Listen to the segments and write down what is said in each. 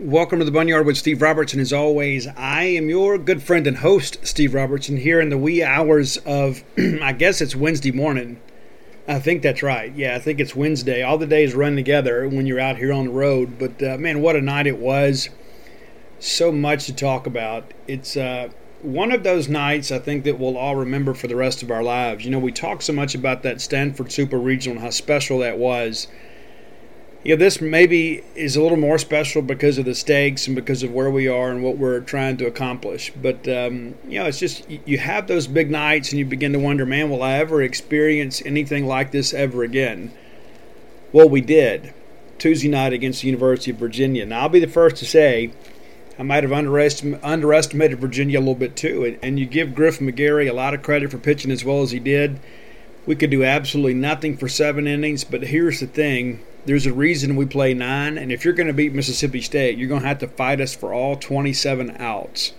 Welcome to the Boneyard with Steve Robertson. As always, I am your good friend and host, Steve Robertson, here in the wee hours of, I guess it's Wednesday morning. I think that's right. Yeah, I think it's Wednesday. All the days run together when you're out here on the road. But uh, man, what a night it was! So much to talk about. It's uh, one of those nights I think that we'll all remember for the rest of our lives. You know, we talk so much about that Stanford Super Regional and how special that was know, this maybe is a little more special because of the stakes and because of where we are and what we're trying to accomplish. But, um, you know, it's just you have those big nights and you begin to wonder, man, will I ever experience anything like this ever again? Well, we did Tuesday night against the University of Virginia. Now, I'll be the first to say I might have underestimated, underestimated Virginia a little bit too. And, and you give Griff McGarry a lot of credit for pitching as well as he did. We could do absolutely nothing for seven innings, but here's the thing there's a reason we play nine, and if you're going to beat Mississippi State, you're going to have to fight us for all 27 outs.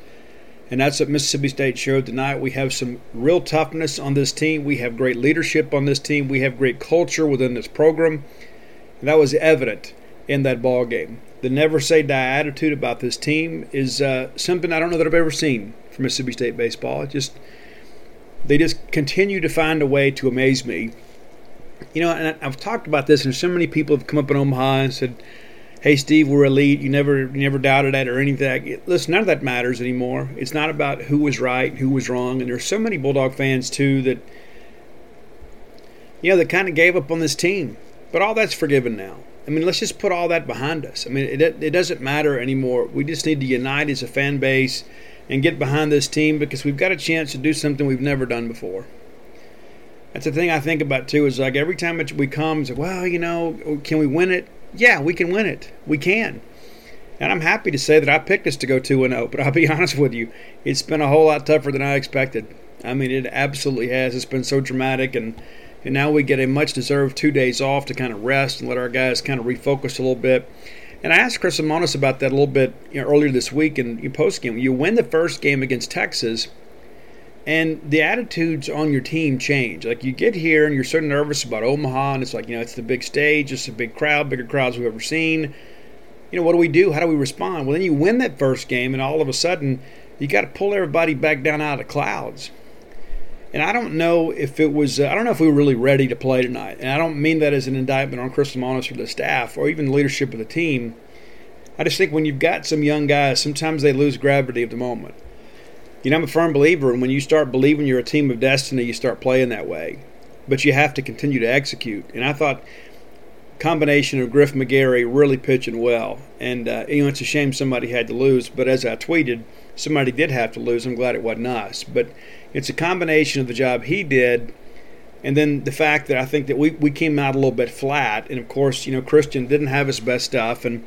And that's what Mississippi State showed tonight. We have some real toughness on this team. We have great leadership on this team. We have great culture within this program. And that was evident in that ball game. The never say die attitude about this team is uh, something I don't know that I've ever seen from Mississippi State baseball. It just they just continue to find a way to amaze me you know, and I've talked about this, and so many people have come up in Omaha and said, "Hey, Steve, we're elite. You never, you never doubted that or anything." Listen, none of that matters anymore. It's not about who was right, who was wrong, and there's so many Bulldog fans too that, you know, that kind of gave up on this team. But all that's forgiven now. I mean, let's just put all that behind us. I mean, it, it doesn't matter anymore. We just need to unite as a fan base and get behind this team because we've got a chance to do something we've never done before. That's the thing I think about too. Is like every time we come, like, well, you know, can we win it? Yeah, we can win it. We can. And I'm happy to say that I picked us to go 2 0. But I'll be honest with you, it's been a whole lot tougher than I expected. I mean, it absolutely has. It's been so dramatic. And, and now we get a much deserved two days off to kind of rest and let our guys kind of refocus a little bit. And I asked Chris Lemonis about that a little bit you know, earlier this week in post game. You win the first game against Texas and the attitudes on your team change. Like you get here and you're so nervous about Omaha, and it's like you know it's the big stage, it's a big crowd, bigger crowds we've ever seen. You know what do we do? How do we respond? Well, then you win that first game, and all of a sudden you got to pull everybody back down out of the clouds. And I don't know if it was, uh, I don't know if we were really ready to play tonight. And I don't mean that as an indictment on Chris Lemonis or the staff or even the leadership of the team. I just think when you've got some young guys, sometimes they lose gravity of the moment. You know, I'm a firm believer, and when you start believing you're a team of destiny, you start playing that way. But you have to continue to execute. And I thought combination of Griff McGarry really pitching well. And uh, you know, it's a shame somebody had to lose. But as I tweeted, somebody did have to lose. I'm glad it wasn't us. But it's a combination of the job he did, and then the fact that I think that we we came out a little bit flat. And of course, you know, Christian didn't have his best stuff. And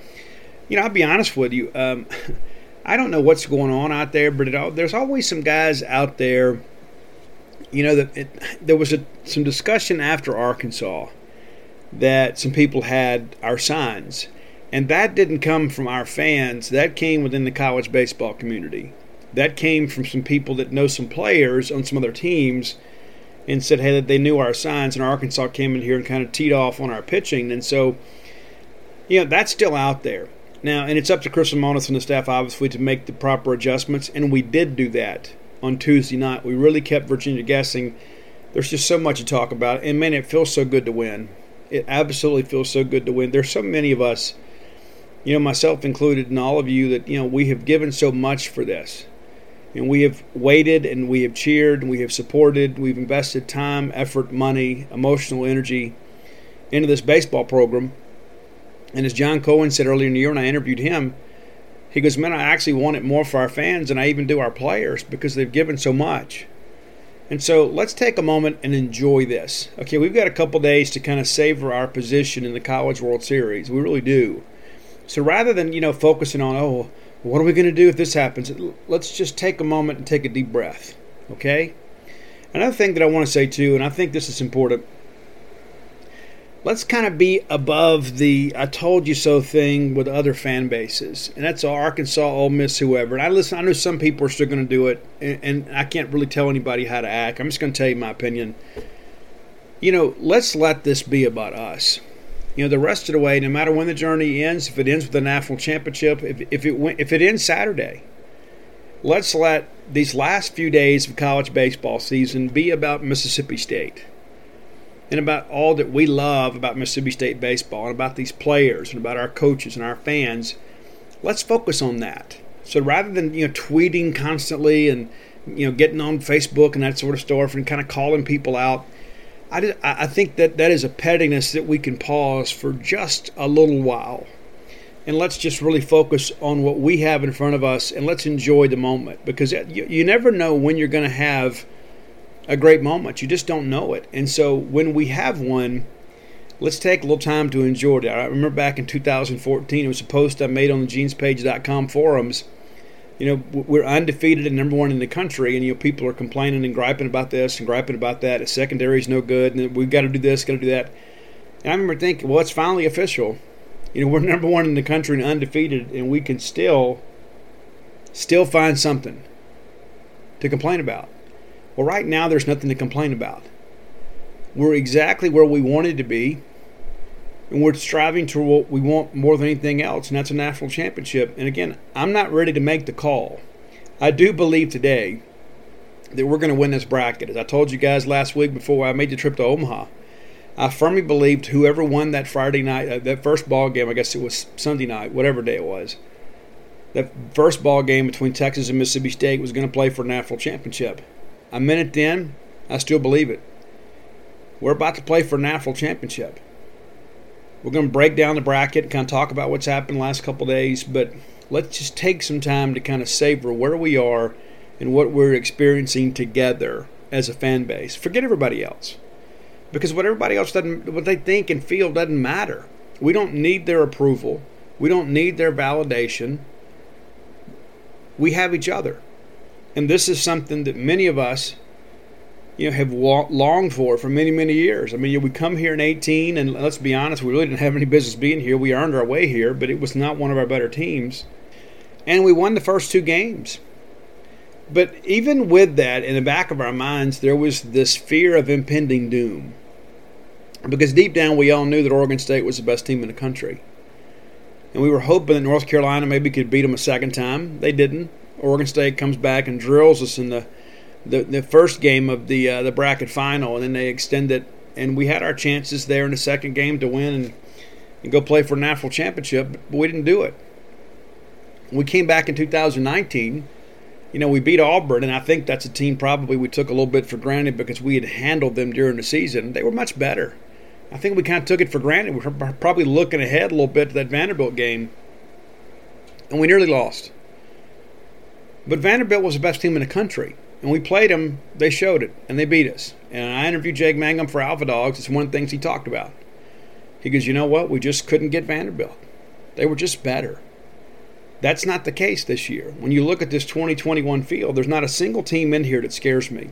you know, I'll be honest with you. Um, I don't know what's going on out there, but there's always some guys out there. You know that there was a, some discussion after Arkansas that some people had our signs, and that didn't come from our fans. That came within the college baseball community. That came from some people that know some players on some other teams, and said, "Hey, that they knew our signs." And Arkansas came in here and kind of teed off on our pitching, and so, you know, that's still out there. Now, and it's up to Chris Lemonis and the staff, obviously, to make the proper adjustments, and we did do that on Tuesday night. We really kept Virginia guessing. There's just so much to talk about, and man, it feels so good to win. It absolutely feels so good to win. There's so many of us, you know, myself included, and all of you that you know we have given so much for this, and we have waited, and we have cheered, and we have supported, we've invested time, effort, money, emotional energy into this baseball program and as John Cohen said earlier in the year when I interviewed him, he goes, Man, I actually want it more for our fans than I even do our players because they've given so much. And so let's take a moment and enjoy this. Okay, we've got a couple days to kind of savor our position in the College World Series. We really do. So rather than you know focusing on oh what are we going to do if this happens, let's just take a moment and take a deep breath. Okay. Another thing that I want to say too, and I think this is important let's kind of be above the "I told you so" thing with other fan bases, and that's Arkansas, Ole Miss, whoever. And I listen. I know some people are still going to do it, and, and I can't really tell anybody how to act. I'm just going to tell you my opinion. You know, let's let this be about us. You know, the rest of the way, no matter when the journey ends, if it ends with a national championship, if, if it went, if it ends Saturday, let's let these last few days of college baseball season be about Mississippi State and about all that we love about Mississippi State baseball and about these players and about our coaches and our fans, let's focus on that. So rather than you know tweeting constantly and you know getting on Facebook and that sort of stuff and kind of calling people out, I, I think that that is a pettiness that we can pause for just a little while. And let's just really focus on what we have in front of us and let's enjoy the moment because uh, you, you never know when you're going to have a great moment. You just don't know it. And so when we have one, let's take a little time to enjoy it. I remember back in 2014, it was a post I made on the genespage.com forums. You know, we're undefeated and number one in the country, and you know people are complaining and griping about this and griping about that. The secondary is no good, and we've got to do this, got to do that. And I remember thinking, well, it's finally official. You know, we're number one in the country and undefeated, and we can still, still find something to complain about. Well, right now, there's nothing to complain about. We're exactly where we wanted to be, and we're striving to what we want more than anything else, and that's a national championship. And again, I'm not ready to make the call. I do believe today that we're going to win this bracket. As I told you guys last week before I made the trip to Omaha, I firmly believed whoever won that Friday night, uh, that first ball game, I guess it was Sunday night, whatever day it was, that first ball game between Texas and Mississippi State was going to play for a national championship. A minute in, I still believe it. We're about to play for a national championship. We're going to break down the bracket and kind of talk about what's happened the last couple days, but let's just take some time to kind of savor where we are and what we're experiencing together as a fan base. Forget everybody else. Because what everybody else doesn't what they think and feel doesn't matter. We don't need their approval. We don't need their validation. We have each other. And this is something that many of us, you know, have longed for for many, many years. I mean, we come here in 18, and let's be honest, we really didn't have any business being here. We earned our way here, but it was not one of our better teams. And we won the first two games. But even with that, in the back of our minds, there was this fear of impending doom. Because deep down, we all knew that Oregon State was the best team in the country. And we were hoping that North Carolina maybe could beat them a second time. They didn't. Oregon State comes back and drills us in the the, the first game of the uh, the bracket final, and then they extend it. And we had our chances there in the second game to win and, and go play for a national championship, but we didn't do it. We came back in 2019. You know, we beat Auburn, and I think that's a team probably we took a little bit for granted because we had handled them during the season. They were much better. I think we kind of took it for granted. We were probably looking ahead a little bit to that Vanderbilt game, and we nearly lost. But Vanderbilt was the best team in the country. And we played them, they showed it, and they beat us. And I interviewed Jake Mangum for Alpha Dogs. It's one of the things he talked about. He goes, You know what? We just couldn't get Vanderbilt. They were just better. That's not the case this year. When you look at this 2021 field, there's not a single team in here that scares me.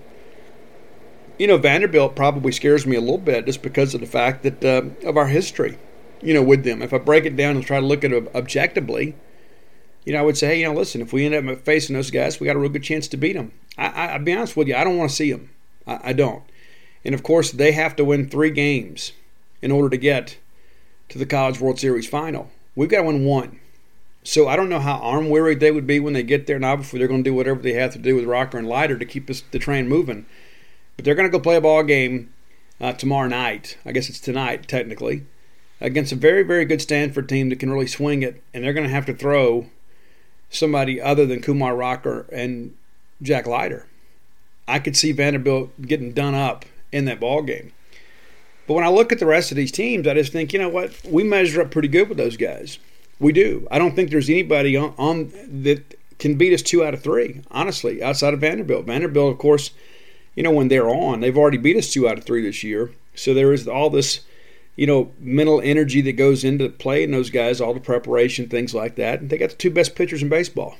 You know, Vanderbilt probably scares me a little bit just because of the fact that uh, of our history, you know, with them. If I break it down and try to look at it objectively, you know, I would say, hey, you know, listen, if we end up facing those guys, we got a real good chance to beat them. I, I, will be honest with you, I don't want to see them. I, I don't. And of course, they have to win three games in order to get to the College World Series final. We've got to win one. So I don't know how arm weary they would be when they get there. And obviously, they're going to do whatever they have to do with Rocker and Leiter to keep this, the train moving. But they're going to go play a ball game uh, tomorrow night. I guess it's tonight, technically, against a very, very good Stanford team that can really swing it. And they're going to have to throw somebody other than Kumar Rocker and Jack Leiter. I could see Vanderbilt getting done up in that ball game. But when I look at the rest of these teams, I just think, you know what? We measure up pretty good with those guys. We do. I don't think there's anybody on, on that can beat us two out of three, honestly, outside of Vanderbilt. Vanderbilt, of course, you know, when they're on, they've already beat us two out of three this year. So there is all this you know, mental energy that goes into playing those guys, all the preparation, things like that. And they got the two best pitchers in baseball.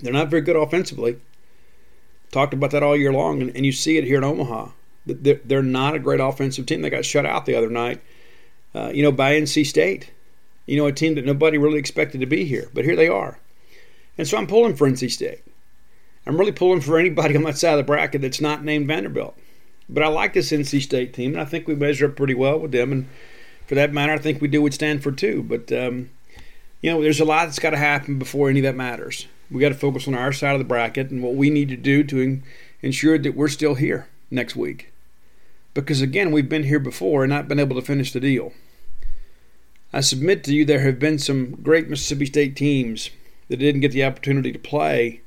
They're not very good offensively. Talked about that all year long, and, and you see it here in Omaha. They're, they're not a great offensive team. They got shut out the other night, uh, you know, by NC State. You know, a team that nobody really expected to be here, but here they are. And so I'm pulling for NC State. I'm really pulling for anybody on that side of the bracket that's not named Vanderbilt. But I like this NC State team, and I think we measure up pretty well with them. And for that matter, I think we do with Stanford too. But um, you know, there's a lot that's got to happen before any of that matters. We got to focus on our side of the bracket and what we need to do to ensure that we're still here next week. Because again, we've been here before and not been able to finish the deal. I submit to you there have been some great Mississippi State teams that didn't get the opportunity to play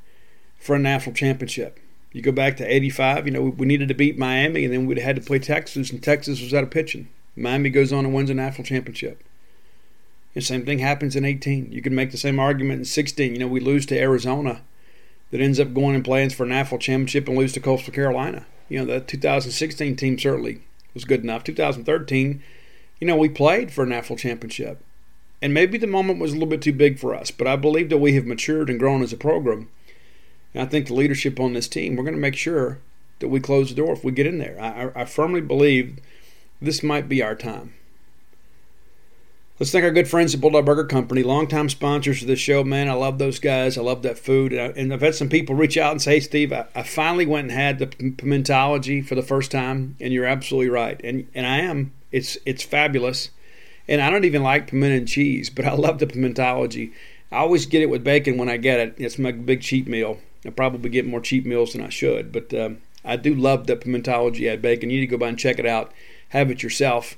for a national championship. You go back to 85, you know, we needed to beat Miami, and then we'd had to play Texas, and Texas was out of pitching. Miami goes on and wins a national championship. The same thing happens in 18. You can make the same argument in 16. You know, we lose to Arizona that ends up going and playing for a national championship and lose to Coastal Carolina. You know, the 2016 team certainly was good enough. 2013, you know, we played for a national championship. And maybe the moment was a little bit too big for us, but I believe that we have matured and grown as a program and I think the leadership on this team, we're going to make sure that we close the door if we get in there. I, I firmly believe this might be our time. Let's thank our good friends at Bulldog Burger Company, longtime sponsors of this show. Man, I love those guys. I love that food. And, I, have had some people reach out and say, hey, Steve, I, I finally went and had the pimentology for the first time, and you're absolutely right. And and I am. It's it's fabulous. And I don't even like pimento and cheese, but I love the pimentology. I always get it with bacon when I get it. It's my big cheat meal. I probably get more cheap meals than I should, but um, I do love the pimentology at bacon. You need to go by and check it out. Have it yourself.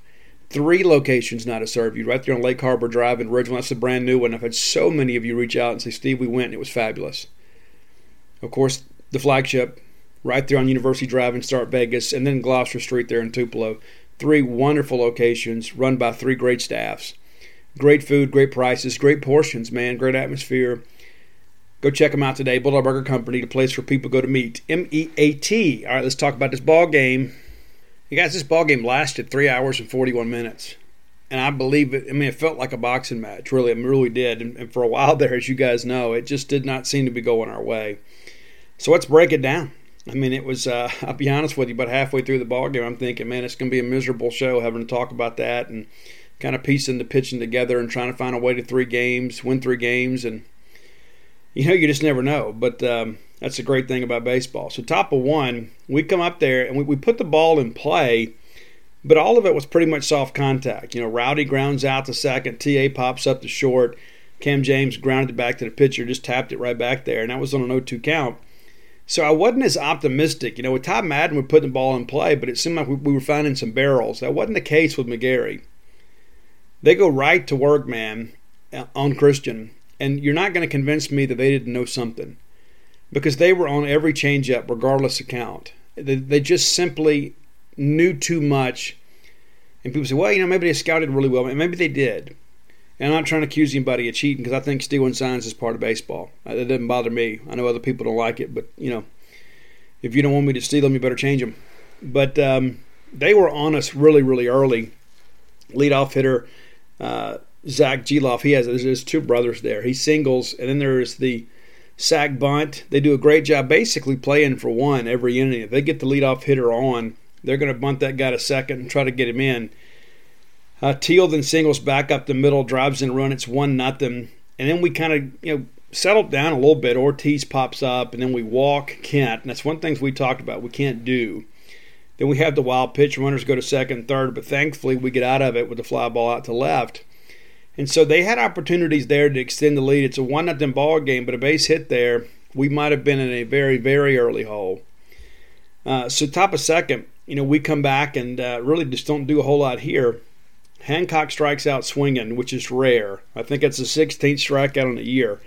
Three locations now to serve you right there on Lake Harbor Drive in Ridgeland. That's a brand new one. I've had so many of you reach out and say, Steve, we went and it was fabulous. Of course, the flagship right there on University Drive in Starkvegas, and then Gloster Street there in Tupelo. Three wonderful locations run by three great staffs. Great food, great prices, great portions, man, great atmosphere. Go check them out today. Bulldog Burger Company, the place where people go to meet. M E A T. All right, let's talk about this ball game. You guys, this ball game lasted three hours and 41 minutes. And I believe it, I mean, it felt like a boxing match, really. It really did. And, and for a while there, as you guys know, it just did not seem to be going our way. So let's break it down. I mean, it was, uh, I'll be honest with you, but halfway through the ball game, I'm thinking, man, it's going to be a miserable show having to talk about that and kind of piecing the pitching together and trying to find a way to three games, win three games. And you know, you just never know. But um, that's a great thing about baseball. So, top of one, we come up there and we, we put the ball in play, but all of it was pretty much soft contact. You know, Rowdy grounds out to second, TA pops up to short, Cam James grounded it back to the pitcher, just tapped it right back there, and that was on an 0 2 count. So I wasn't as optimistic. You know, with Ty Madden, we're putting the ball in play, but it seemed like we were finding some barrels. That wasn't the case with McGarry. They go right to work, man, on Christian. And you're not going to convince me that they didn't know something because they were on every changeup, regardless of count. They, they just simply knew too much. And people say, well, you know, maybe they scouted really well. And maybe they did. And I'm not trying to accuse anybody of cheating because I think stealing signs is part of baseball. Uh, that doesn't bother me. I know other people don't like it, but, you know, if you don't want me to steal them, you better change them. But um, they were on us really, really early. Leadoff hitter uh, Zach Gelof, he has there's two brothers there. He singles, and then there's the sac bunt. They do a great job basically playing for one every inning. If they get the leadoff hitter on, they're going to bunt that guy to second and try to get him in. Uh, Teel then singles back up the middle, drives in a run. It's one nothing, and then we kind of you know settled down a little bit. Ortiz pops up, and then we walk Kent, and that's one thing we talked about. We can't do. Then we have the wild pitch. Runners go to second, third, but thankfully we get out of it with the fly ball out to left. And so they had opportunities there to extend the lead. It's a one nothing ball game, but a base hit there, we might have been in a very very early hole. Uh, so top of second, you know, we come back and uh, really just don't do a whole lot here. Hancock strikes out swinging, which is rare. I think it's the 16th strikeout in the year.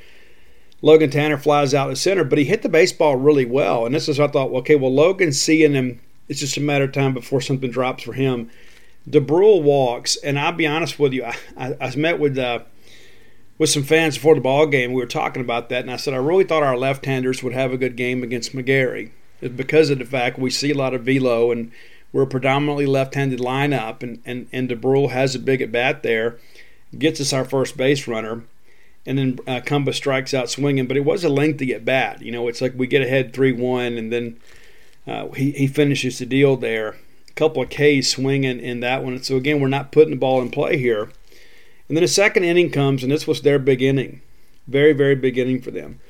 Logan Tanner flies out the center, but he hit the baseball really well. And this is I thought, okay, well, Logan's seeing him. It's just a matter of time before something drops for him. Dubrule walks, and I'll be honest with you, I, I, I met with uh, with some fans before the ball game. We were talking about that, and I said I really thought our left-handers would have a good game against McGarry. Because of the fact we see a lot of velo, and We're a predominantly left-handed lineup, and and and Dubrule has a big at bat there, gets us our first base runner, and then uh, strikes out swinging. But it was a lengthy at bat. You know, it's like we get ahead three-one, and then uh, he he finishes the deal there. Couple of Ks swinging in that one. So again, we're not putting the ball in play here. And then a second inning comes, and this was their big inning. Very, very big inning for them.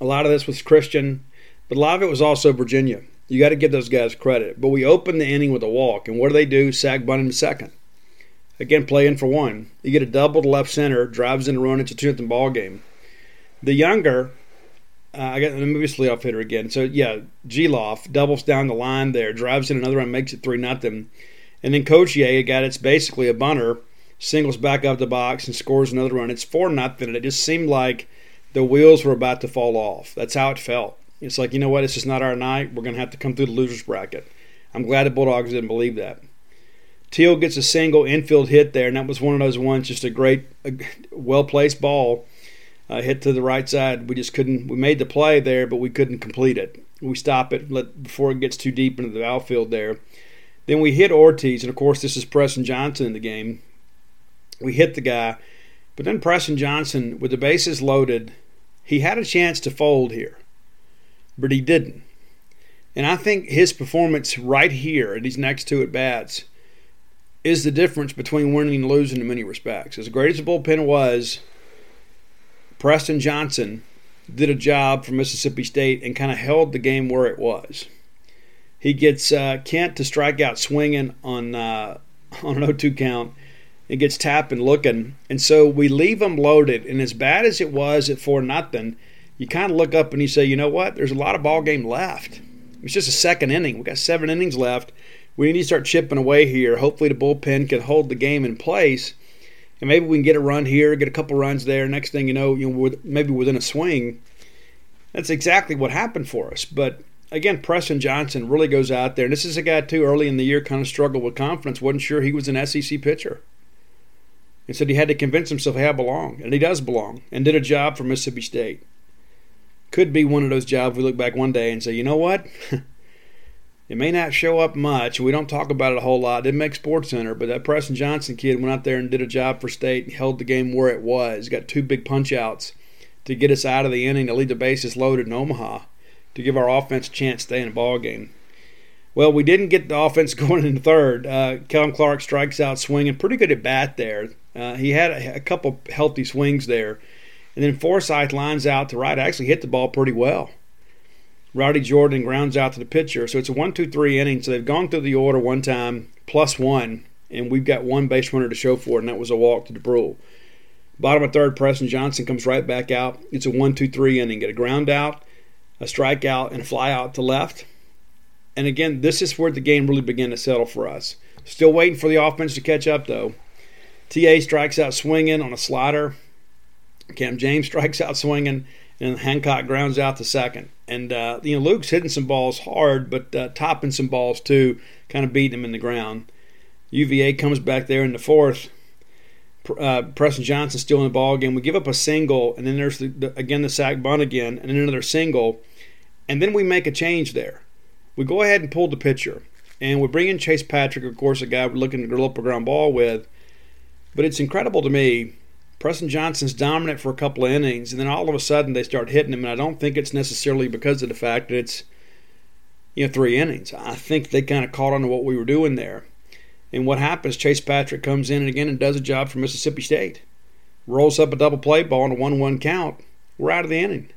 A lot of this was Christian, but a lot of it was also Virginia. You got to give those guys credit. But we opened the inning with a walk, and what do they do? Sac bunt him second. Again, playing for one. You get a double to left center, drives in a run, it's a two nothing ball game. The younger, uh, I got the movie off hitter again. So yeah, Gelof doubles down the line there, drives in another run, makes it three nothing, and then Cotier, guy that's basically a bunter, singles back up the box and scores another run. It's four nothing, and it just seemed like the wheels were about to fall off. That's how it felt. It's like you know what, it's just not our night. We're to have to come through the losers bracket. I'm glad the Bulldogs didn't believe that. Teel gets a single infield hit there, and that was one of those ones, just a great, well placed ball. Uh, hit to the right side. We just couldn't. We made the play there, but we couldn't complete it. We stop it let, before it gets too deep into the outfield there. Then we hit Ortiz, and of course, this is Preston Johnson in the game. We hit the guy, but then Preston Johnson, with the bases loaded, he had a chance to fold here, but he didn't. And I think his performance right here at these next two at bats is the difference between winning and losing in many respects. As great as the bullpen was, Preston Johnson did a job for Mississippi State and kind of held the game where it was. He gets uh, Kent to strike out swinging on uh, on an 0-2 count it gets tapped and looking. And so we leave them loaded. And as bad as it was at 4 nothing, you kind of look up and you say, you know what? There's a lot of ball game left. It's just a second inning. we got seven innings left. We need to start chipping away here. Hopefully, the bullpen can hold the game in place. And maybe we can get a run here, get a couple runs there. Next thing you know, you know, maybe within a swing. That's exactly what happened for us. But again, Preston Johnson really goes out there. And this is a guy, too, early in the year kind of struggled with confidence. Wasn't sure he was an SEC pitcher and said he had to convince himself, hey, I belong. And he does belong and did a job for Mississippi State. Could be one of those jobs we look back one day and say, you know what? it may not show up much. We don't talk about it a whole lot. Didn't make Sports Center, but that Preston Johnson kid went out there and did a job for State and held the game where it was. Got two big punch outs to get us out of the inning to leave the bases loaded in Omaha to give our offense a chance to stay in the ball game. Well, we didn't get the offense going in the third. Uh, Kellum Clark strikes out swinging. Pretty good at bat there. Uh, he had a, a, couple healthy swings there. And then Forsythe lines out to right. Actually hit the ball pretty well. Rowdy Jordan grounds out to the pitcher. So it's a 1 2 3 inning. So they've gone through the order one time, plus one. And we've got one base runner to show for it, and that was a walk to Dubrule. Bottom of third, Preston Johnson comes right back out. It's a 1 2 3 inning. Get a ground out, a strikeout, and a fly out to left. And again, this is where the game really began to settle for us. Still waiting for the offense to catch up, though. TA strikes out swinging on a slider. Cam James strikes out swinging, and Hancock grounds out the second. And uh, you know Luke's hitting some balls hard, but uh, topping some balls too, kind of beating him in the ground. UVA comes back there in the fourth. Uh, Preston Johnson still in the ball game. We give up a single, and then there's the, the, again the sac bunt again, and then another single, and then we make a change there. We go ahead and pull the pitcher, and we bring in Chase Patrick, of course, a guy we're looking to go up a ground ball with but it's incredible to me. Preston Johnson's dominant for a couple of innings, and then all of a sudden they start hitting him. And I don't think it's necessarily because of the fact that it's you know three innings. I think they kind of caught on to what we were doing there. And what happens? Chase Patrick comes in and again and does a job for Mississippi State. Rolls up a double play ball on a one-one count. We're out of the inning.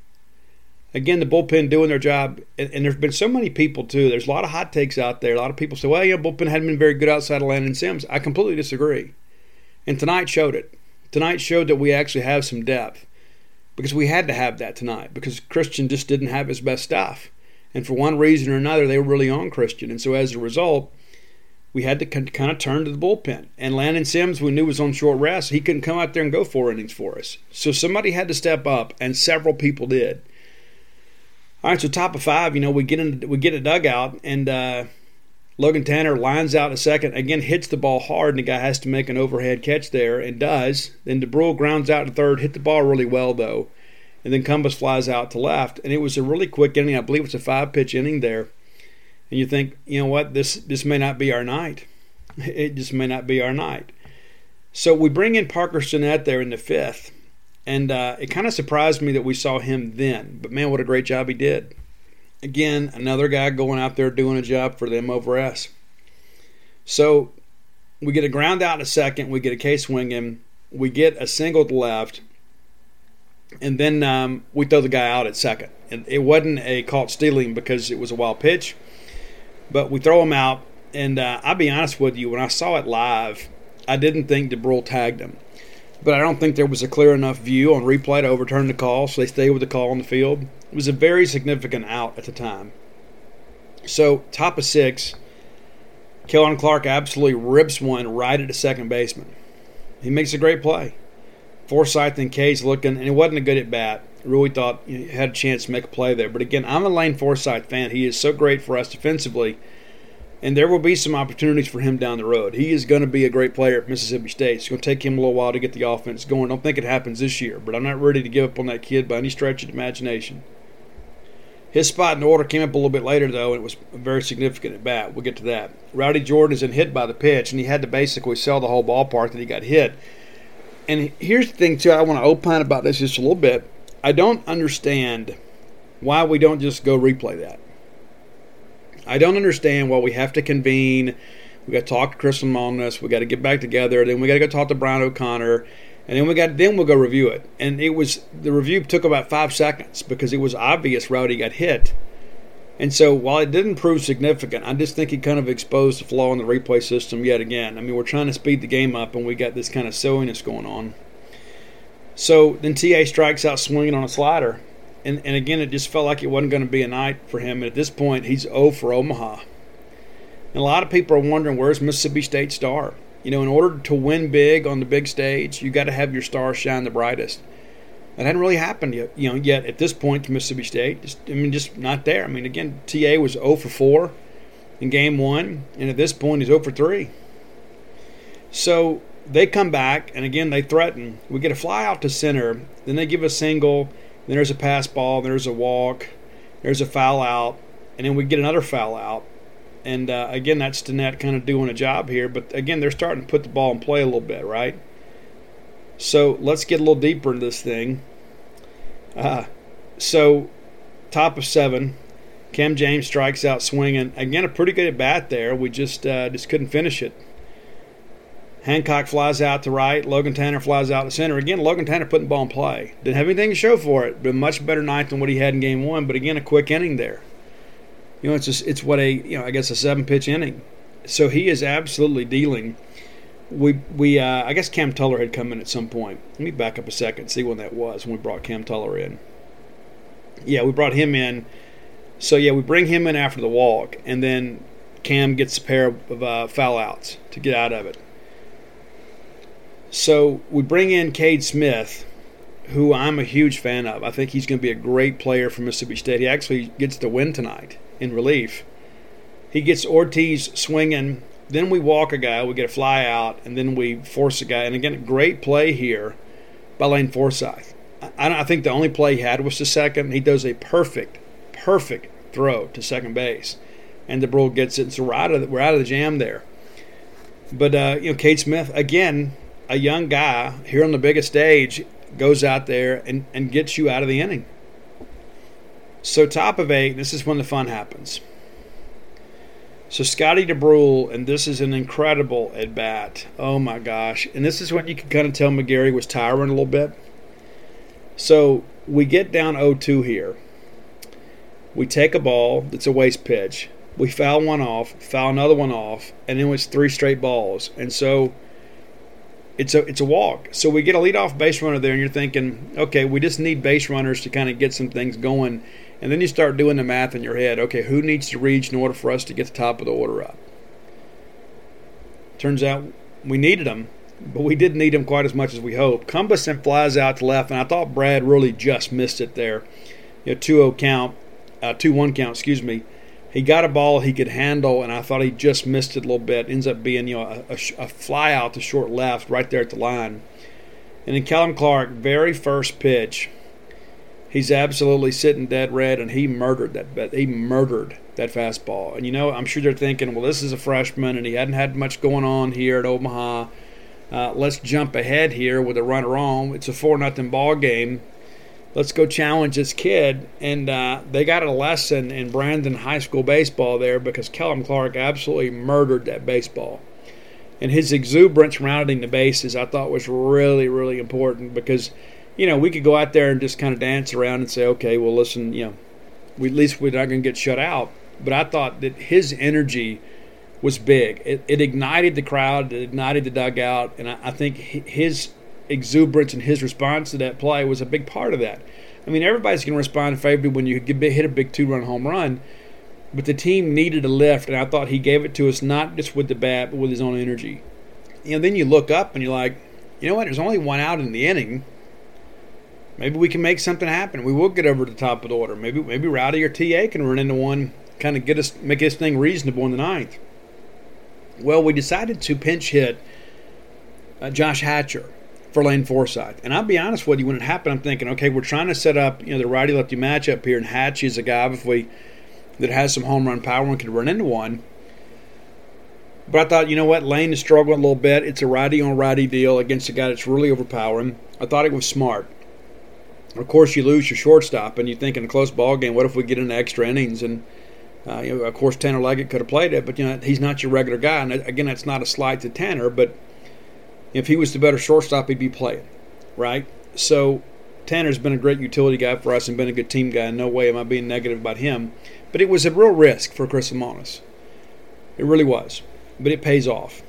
Again, the bullpen doing their job, and, and there's been so many people too. There's a lot of hot takes out there. A lot of people say, "Well, yeah, bullpen hadn't been very good outside of Landon Sims." I completely disagree. And tonight showed it. Tonight showed that we actually have some depth because we had to have that tonight because Christian just didn't have his best stuff. And for one reason or another, they were really on Christian. And so as a result, we had to kind of turn to the bullpen. And Landon Sims, we knew was on short rest. He couldn't come out there and go four innings for us. So somebody had to step up, and several people did. All right, so top of five, you know, we get in, we get a dugout, and uh, Logan Tanner lines out a second, again hits the ball hard, and the guy has to make an overhead catch there and does. Then Dubrule grounds out to third, hit the ball really well though, and then Cumbest flies out to left. And it was a really quick inning. I believe it's a five pitch inning there. and you think, you know what, this this may not be our night. It just may not be our night. So we bring in Parker Stinnett there in the fifth, and uh, it kind of surprised me that we saw him then. But man, what a great job he did! Again, another guy going out there doing a job for them over us. So we get a ground out in a second, we get a K swing in, we get a single to left, and then um, we throw the guy out at second. And it wasn't a caught stealing because it was a wild pitch, but we throw him out. And uh, I'll be honest with you, when I saw it live, I didn't think Dubrule tagged him. But I don't think there was a clear enough view on replay to overturn the call, so they stayed with the call on the field. It was a very significant out at the time. So, top of six, Kellum Clark absolutely rips one right at the second baseman. He makes a great play. Forsythe and Case looking, and it wasn't a good at bat. Really thought he had a chance to make a play there. But again, I'm a Lane Forsythe fan. He is so great for us defensively, and there will be some opportunities for him down the road. He is going to be a great player at Mississippi State. It's going to take him a little while to get the offense going. I Don't think it happens this year, but I'm not ready to give up on that kid by any stretch of imagination. His spot in the order came up a little bit later, though, and it was very significant at bat. We'll get to that. Rowdy Jordan is in hit by the pitch, and he had to basically sell the whole ballpark that he got hit. And here's the thing, too. I want to opine about this just a little bit. I don't understand why we don't just go replay that. I don't understand why we have to convene. We got to talk to Chris Lemonis. We got to get back together. Then we got to go talk to Brian O'Connor and then we got then we'll go review it. And it was the review took about five seconds because it was obvious Rowdy got hit. And so while it didn't prove significant, I just think it kind of exposed the flaw in the replay system yet again. I mean, we're trying to speed the game up, and we got this kind of silliness going on. So then TA strikes out swinging on a slider. And, and again, it just felt like it wasn't going to be a night for him. And at this point, he's 0 for Omaha. And a lot of people are wondering where's Mississippi State star? You know, in order to win big on the big stage, you got to have your stars shine the brightest. That hadn't really happened yet, you know, yet at this point to Mississippi State. Just, I mean, just not there. I mean, again, TA was 0 for 4 in game one, and at this point, he's 0 for 3. So they come back, and again, they threaten. We get a fly out to center, then they give a single, then there's a pass ball, there's a walk, there's a foul out, and then we get another foul out. And uh, again, that's Stinnett kind of doing a job here. But again, they're starting to put the ball in play a little bit, right? So let's get a little deeper into this thing. Uh, so, top of seven, Cam James strikes out swinging. Again, a pretty good at bat there. We just uh, just couldn't finish it. Hancock flies out to right. Logan Tanner flies out to center. Again, Logan Tanner putting the ball in play. Didn't have anything to show for it. Been much better night than what he had in game one. But again, a quick inning there. You know, it's just, it's what a you know I guess a seven pitch inning. So he is absolutely dealing. We we uh, I guess Cam Tullar had come in at some point. Let me back up a second, see when that was when we brought Cam Tullar in. Yeah, we brought him in. So yeah, we bring him in after the walk, and then Cam gets a pair of uh, foul outs to get out of it. So we bring in Cade Smith, who I'm a huge fan of. I think he's going to be a great player for Mississippi State. He actually gets the win tonight in relief. He gets Ortiz swinging. Then we walk a guy, we get a fly out, and then we force a guy. And again, great play here by Lane Forsythe. I, I think the only play he had was the second. He does a perfect, perfect throw to second base, and Dubrule gets it. So we're out of the, we're out of the jam there. But uh, you know, Cade Smith again, a young guy here on the biggest stage, goes out there and, and gets you out of the inning. So top of eight, this is when the fun happens. So Scotty Dubrule, and this is an incredible at bat. Oh my gosh! And this is when you can kind of tell McGarry was tiring a little bit. So we get down 0-2 here. We take a ball that's a waste pitch. We foul one off, foul another one off, and then it's three straight balls. And so it's a it's a walk. So we get a leadoff base runner there, and you're thinking, okay, we just need base runners to kind of get some things going and then you start doing the math in your head. Okay, who needs to reach in order for us to get the top of the order up? Turns out we needed them, but we didn't need them quite as much as we hoped. Cumbison flies out to left, and I thought Brad really just missed it there. You know, 2-0 count, uh, 2-1 count, excuse me. He got a ball he could handle, and I thought he just missed it a little bit. Ends up being you know a, a, fly out to short left, right there at the line. And then Kellum Clark, very first pitch, He's absolutely sitting dead red, and he murdered that. He murdered that fastball. And you know, I'm sure they're thinking, well, this is a freshman, and he hadn't had much going on here at Omaha. Uh, let's jump ahead here with a runner on. It's a four nothing ball game. Let's go challenge this kid. And uh, they got a lesson in Brandon High School baseball there because Kellum Clark absolutely murdered that baseball. And his exuberance rounding the bases, I thought was really, really important because, you know, we could go out there and just kind of dance around and say, okay, well, listen, you know, we, at least we're not going to get shut out. But I thought that his energy was big. It, it, ignited the crowd, it ignited the dugout, and I, I think his exuberance in his response to that play was a big part of that. I mean, everybody's going to respond favorably when you hit a big two-run home run, but the team needed a lift, and I thought he gave it to us not just with the bat, but with his own energy. You know, then you look up and you're like, you know what? There's only one out in the inning. Maybe we can make something happen. We will get over to the top of the order. Maybe maybe Rowdy or TA can run into one, kind of get us make this thing reasonable in the ninth. Well, we decided to pinch hit uh, Josh Hatcher for Lane Forsythe. And I'll be honest with you, when it happened, I'm thinking, okay, we're trying to set up you know the righty lefty matchup here, and Hatch is a guy we that has some home run power and could run into one. But I thought, you know what, Lane is struggling a little bit. It's a righty on righty deal against a guy that's really overpowering. I thought it was smart. Of course, you lose your shortstop, and you think in a close ball game, what if we get into extra innings and uh, you know, of course, Tanner Leggett could have played it, but you know he's not your regular guy. And again, that's not a slight to Tanner, but if he was the better shortstop, he'd be playing, right? So Tanner's been a great utility guy for us and been a good team guy. No way am I being negative about him, but it was a real risk for Chris Lemonis. It really was, but it pays off.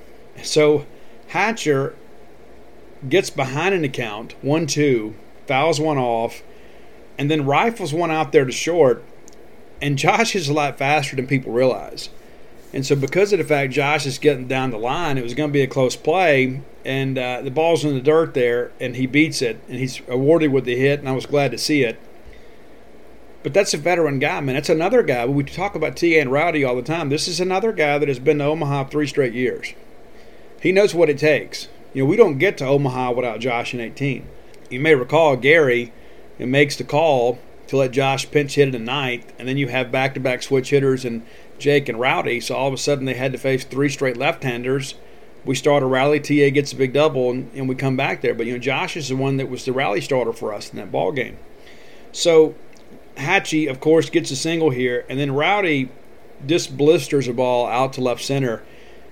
So Hatcher gets behind an account, one two, fouls one off, and then rifles one out there to short and Josh is a lot faster than people realize. And so, because of the fact Josh is getting down the line, it was going to be a close play, and uh, the ball's in the dirt there, and he beats it, and he's awarded with the hit, and I was glad to see it. But that's a veteran guy, man. That's another guy. We talk about TA and Rowdy all the time. This is another guy that has been to Omaha three straight years. He knows what it takes. You know, we don't get to Omaha without Josh in 18. You may recall Gary makes the call to let Josh pinch hit in the ninth, and then you have back to back switch hitters and Jake and Rowdy. So all of a sudden they had to face three straight left handers. We start a rally, TA gets a big double, and, and, we come back there. But you know, Josh is the one that was the rally starter for us in that ball game. So Hatchie, of course, gets a single here, and then Rowdy just blisters a ball out to left center.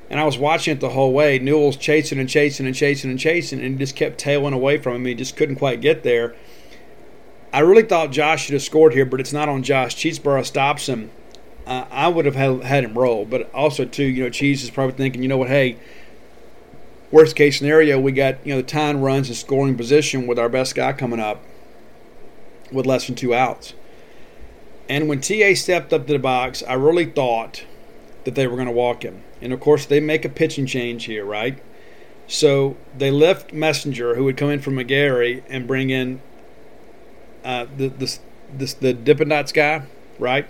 And I was watching it the whole way. Newell's chasing and chasing and chasing and chasing, and just kept tailing away from him. He just couldn't quite get there. I really thought Josh should have scored here, but it's not on Josh. Cheeseboro stops him. Uh, I would have had, him roll, but also too, you know, Cheese is probably thinking, you know what, hey, worst case scenario, we got you know the time runs and scoring position with our best guy coming up with less than two outs. And when TA stepped up to the box, I really thought that they were going to walk him. And of course, they make a pitching change here, right? So they left Messinger, who would come in from McGarry, and bring in uh, the this this the Dippin' Dots guy, right?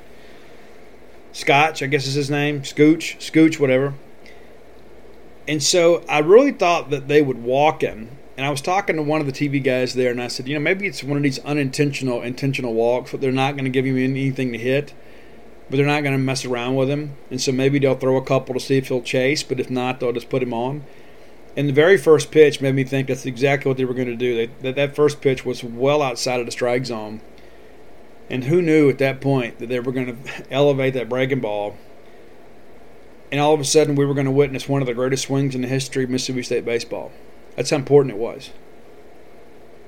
Scotch, I guess is his name, Scooch, Scooch, whatever. And so I really thought that they would walk him. And I was talking to one of the TV guys there, and I said, you know, maybe it's one of these unintentional, intentional walks. But they're not going to give him anything to hit, but they're not going to mess around with him. And so maybe they'll throw a couple to see if he'll chase. But if not, they'll just put him on. And the very first pitch made me think that's exactly what they were going to do. They, that that first pitch was well outside of the strike zone, and who knew at that point that they were going to elevate that breaking ball, and all of a sudden we were going to witness one of the greatest swings in the history of Mississippi State baseball. That's how important it was.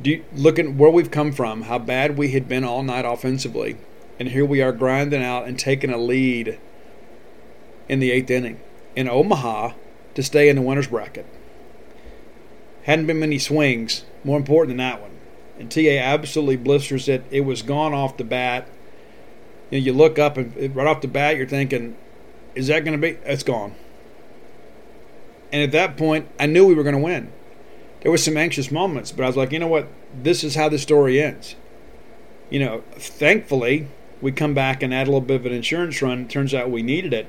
Do you, looking where we've come from, how bad we had been all night offensively, and here we are grinding out and taking a lead in the eighth inning in Omaha to stay in the winners bracket. Hadn't been many swings. More important than that one. And TA absolutely blisters it. It was gone off the bat. You, know, you look up and right off the bat, you're thinking, "Is that going to be?" It's gone. And at that point, I knew we were going to win. There was some anxious moments, but I was like, you know what? This is how the story ends. You know, thankfully, we come back and add a little bit of an insurance run. Turns out we needed it.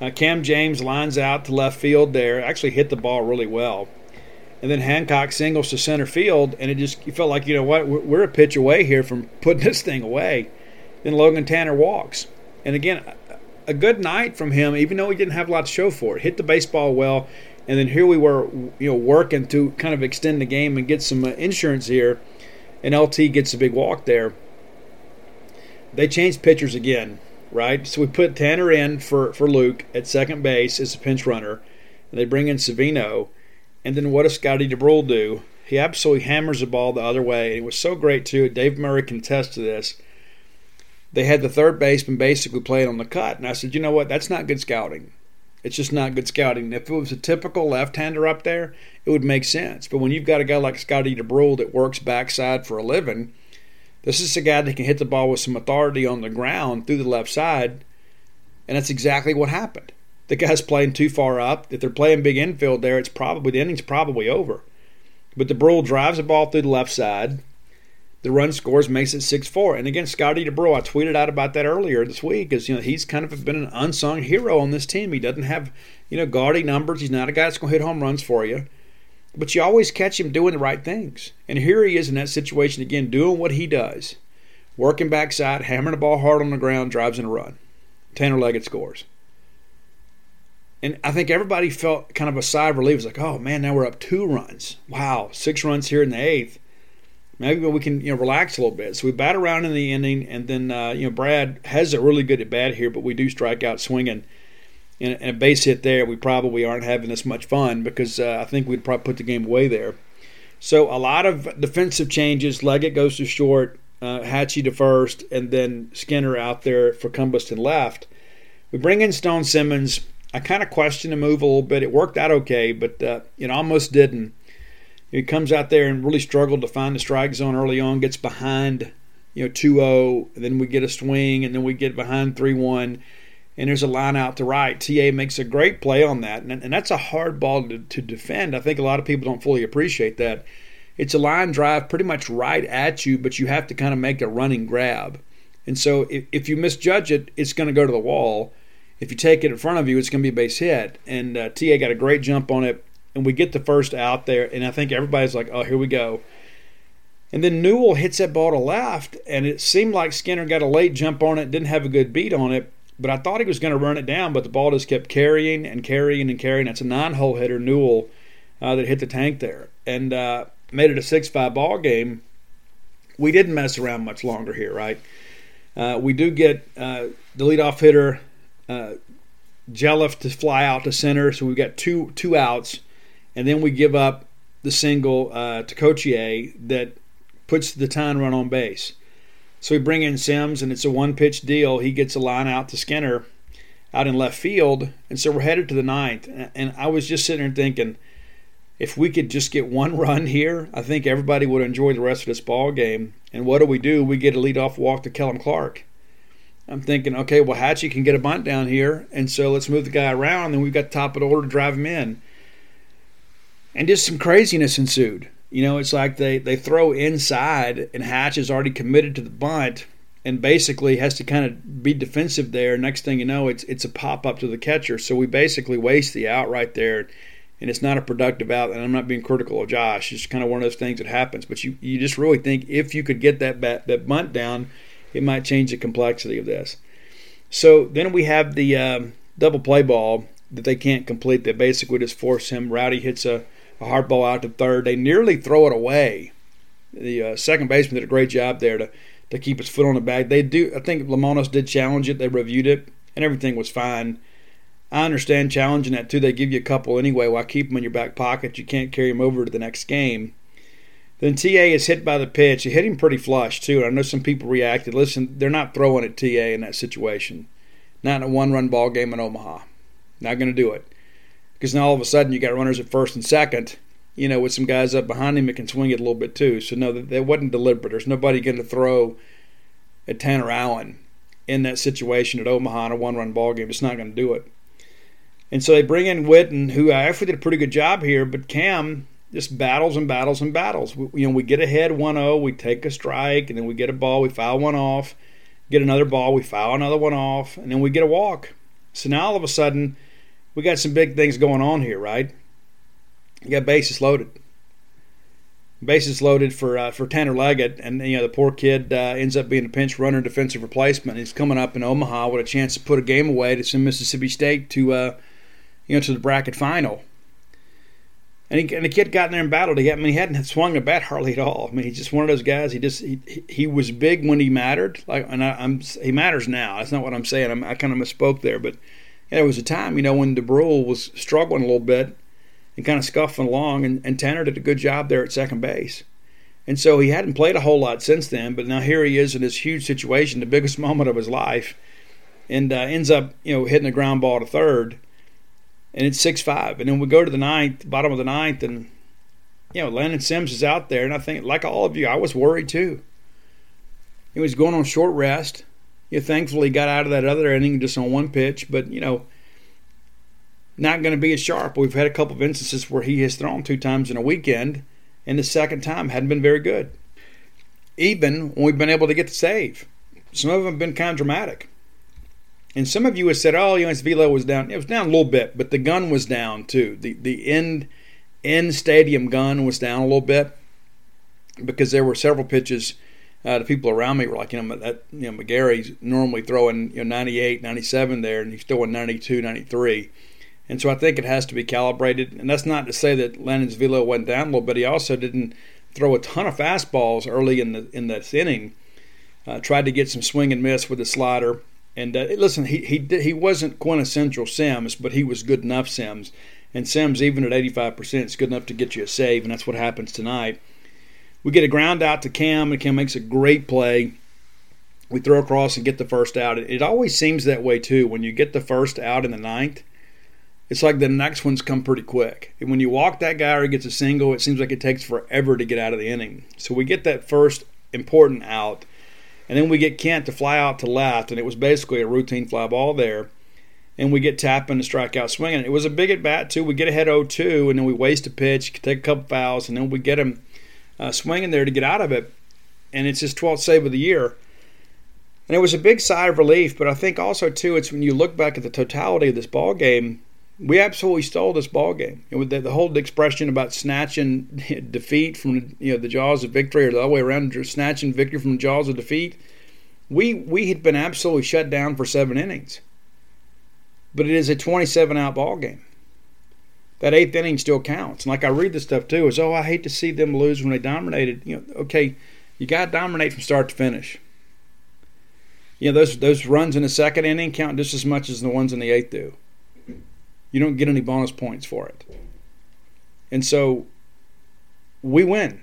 Uh, Cam James lines out to left field there. Actually hit the ball really well and then Hancock singles to center field, and it just you felt like you know what we're a pitch away here from putting this thing away. Then Logan Tanner walks, and again, a good night from him, even though he didn't have a lot to show for it. Hit the baseball well, and then here we were, you know, working to kind of extend the game and get some uh, insurance here, and LT gets a big walk there. They changed pitchers again, right? So we put Tanner in for for Luke at second base as a pinch runner, and they bring in Savino and then what does Scotty Dubrule do? He absolutely hammers the ball the other way. It was so great, too. Dave Murray can attest to this. They had the third baseman basically playing on the cut. And I said, you know what? That's not good scouting. It's just not good scouting. If it was a typical left hander up there, it would make sense. But when you've got a guy like Scotty Dubrule that works backside for a living, this is a guy that can hit the ball with some authority on the ground through the left side. And that's exactly what happened the guy's playing too far up. If they're playing big infield there, it's probably the inning's probably over. But the Dubrule drives the ball through the left side. The run scores, makes it 6 4. And again, Scotty Dubrule, I tweeted out about that earlier this week, is you know, he's kind of been an unsung hero on this team. He doesn't have, you know, gaudy numbers. He's not a guy that's going to hit home runs for you. But you always catch him doing the right things. And here he is in that situation again, doing what he does. Working backside, hammering the ball hard on the ground, drives in a run. Tanner Leggett scores. And I think everybody felt kind of a sigh of relief. It's like, oh man, now we're up two runs. Wow, six runs here in the eighth. Maybe we can you know relax a little bit. So we bat around in the inning, and then uh, you know Brad has a really good at bat here, but we do strike out swinging. And, a base hit there, we probably aren't having as much fun because uh, I think we'd probably put the game away there. So a lot of defensive changes. Leggett goes to short, uh, Hatchie to first, and then Skinner out there for Cumbest in left. We bring in Stone Simmons I kind of questioned the move a little bit. It worked out okay, but uh, it almost didn't. He comes out there and really struggled to find the strike zone early on, gets behind, you know, 2-0, then we get a swing, and then we get behind 3-1, and there's a line out to right. TA makes a great play on that, and, and that's a hard ball to, to defend. I think a lot of people don't fully appreciate that. It's a line drive pretty much right at you, but you have to kind of make a running grab. And so if, if you misjudge it, it's going to go to the wall – if you take it in front of you, it's going to be a base hit. And uh, TA got a great jump on it, and we get the first out there, and I think everybody's like, oh, here we go. And then Newell hits that ball to left, and it seemed like Skinner got a late jump on it, didn't have a good beat on it, but I thought he was going to run it down, but the ball just kept carrying and carrying and carrying. That's a nine hole hitter, Newell, uh, that hit the tank there and uh, made it a 6 5 ball game. We didn't mess around much longer here, right? Uh, we do get uh, the leadoff hitter uh, Gelof to fly out to center, so we've got two two outs, and then we give up the single uh, to Cotier that puts the tying run on base. So we bring in Sims, and it's a one pitch deal. He gets a line out to Skinner out in left field, and so we're headed to the ninth. And I was just sitting there thinking, if we could just get one run here, I think everybody would enjoy the rest of this ball game. And what do we do? We get a leadoff walk to Kellum Clark. I'm thinking, okay, well, Hatchie can get a bunt down here, and so let's move the guy around, and we've got top of the order to drive him in. And just some craziness ensued. You know, it's like they, they throw inside, and Hatch is already committed to the bunt, and basically has to kind of be defensive there. Next thing you know, it's it's a pop up to the catcher. So we basically waste the out right there, and it's not a productive out. And I'm not being critical of Josh. It's kind of one of those things that happens. But you you just really think if you could get that bat, that bunt down it might change the complexity of this. So then we have the um, double play ball that they can't complete that basically just force him. Rowdy hits a, a hard ball out to third. They nearly throw it away. The uh, second baseman did a great job there to, to keep his foot on the bag. They do. I think Lemonis did challenge it. They reviewed it, and everything was fine. I understand challenging that too. They give you a couple anyway. Why keep them in your back pocket? You can't carry them over to the next game. Then TA is hit by the pitch. He hit him pretty flush too. I know some people reacted. Listen, they're not throwing at TA in that situation. Not in a one-run ball game in Omaha. Not going to do it. Because now all of a sudden you got runners at first and second. You know, with some guys up behind him that can swing it a little bit too. So no, that, that wasn't deliberate. There's nobody going to throw at Tanner Allen in that situation at Omaha in a one-run ball game. It's not going to do it. And so they bring in Whitten, who uh, actually did a pretty good job here, but Cam just battles and battles and battles. We, you know, we get ahead 1-0, we take a strike, and then we get a ball, we foul one off, get another ball, we foul another one off, and then we get a walk. So now all of a sudden, we got some big things going on here, right? You got bases loaded. bases loaded for uh, for Tanner Leggett, and you know the poor kid uh, ends up being a pinch runner, defensive replacement. He's coming up in Omaha with a chance to put a game away to send Mississippi State to uh, you know to the bracket final. And, he, and the kid got in there and battled. He, I mean, he hadn't swung a bat hardly at all. I mean, he's just one of those guys. He just he, he was big when he mattered. Like, and I, am he matters now. That's not what I'm saying. I'm, i kind of misspoke there, but yeah, there was a time, you know, when Dubrule was struggling a little bit and kind of scuffing along, and, and Tanner did a good job there at second base. And so he hadn't played a whole lot since then, but now here he is in this huge situation, the biggest moment of his life, and uh, ends up, you know, hitting a ground ball to third, and it's six five. And then we go to the ninth, bottom of the ninth, and you know, Landon Sims is out there, and I think, like all of you, I was worried too. He was going on short rest. You thankfully got out of that other inning just on one pitch, but you know, not going to be as sharp. We've had a couple of instances where he has thrown two times in a weekend, and the second time hadn't been very good. Even when we've been able to get the save, some of them have been kind of dramatic. And some of you have said, "Oh, you know, velo was down. It was down a little bit, but the gun was down too. The the end end stadium gun was down a little bit because there were several pitches." Uh, the people around me were like, you know, that, you know, McGarry's normally throwing you know 98, 97 there, and he's throwing 92, 93. And so I think it has to be calibrated. And that's not to say that Landon's velo went down a little but He also didn't throw a ton of fastballs early in the in this inning. Uh, tried to get some swing and miss with the slider. And uh, listen, he he he wasn't quintessential Sims, but he was good enough Sims. And Sims, even at 85%, is good enough to get you a save, and that's what happens tonight. We get a ground out to Cam, and Cam makes a great play. We throw across and get the first out. It, it always seems that way too. When you get the first out in the ninth, it's like the next ones come pretty quick. And when you walk that guy or he gets a single, it seems like it takes forever to get out of the inning. So we get that first important out, and then we get Kent to fly out to left, and it was basically a routine fly ball there. And we get Tappin and strike out swinging. It was a big at bat too. We get ahead 0-2, and then we waste a pitch, take a couple fouls, and then we get him uh, swinging there to get out of it. And it's his 12th save of the year. And it was a big sigh of relief, but I think also too, it's when you look back at the totality of this ball game we absolutely stole this ball game. And with the, the, whole expression about snatching defeat from you know the jaws of victory, or the other way around, snatching victory from the jaws of defeat, we we had been absolutely shut down for seven innings. But it is a 27 out ball game. That eighth inning still counts. And like I read this stuff too, is oh I hate to see them lose when they dominated. You know, okay, you got to dominate from start to finish. You know those those runs in the second inning count just as much as the ones in the eighth do you don't get any bonus points for it. And so we win.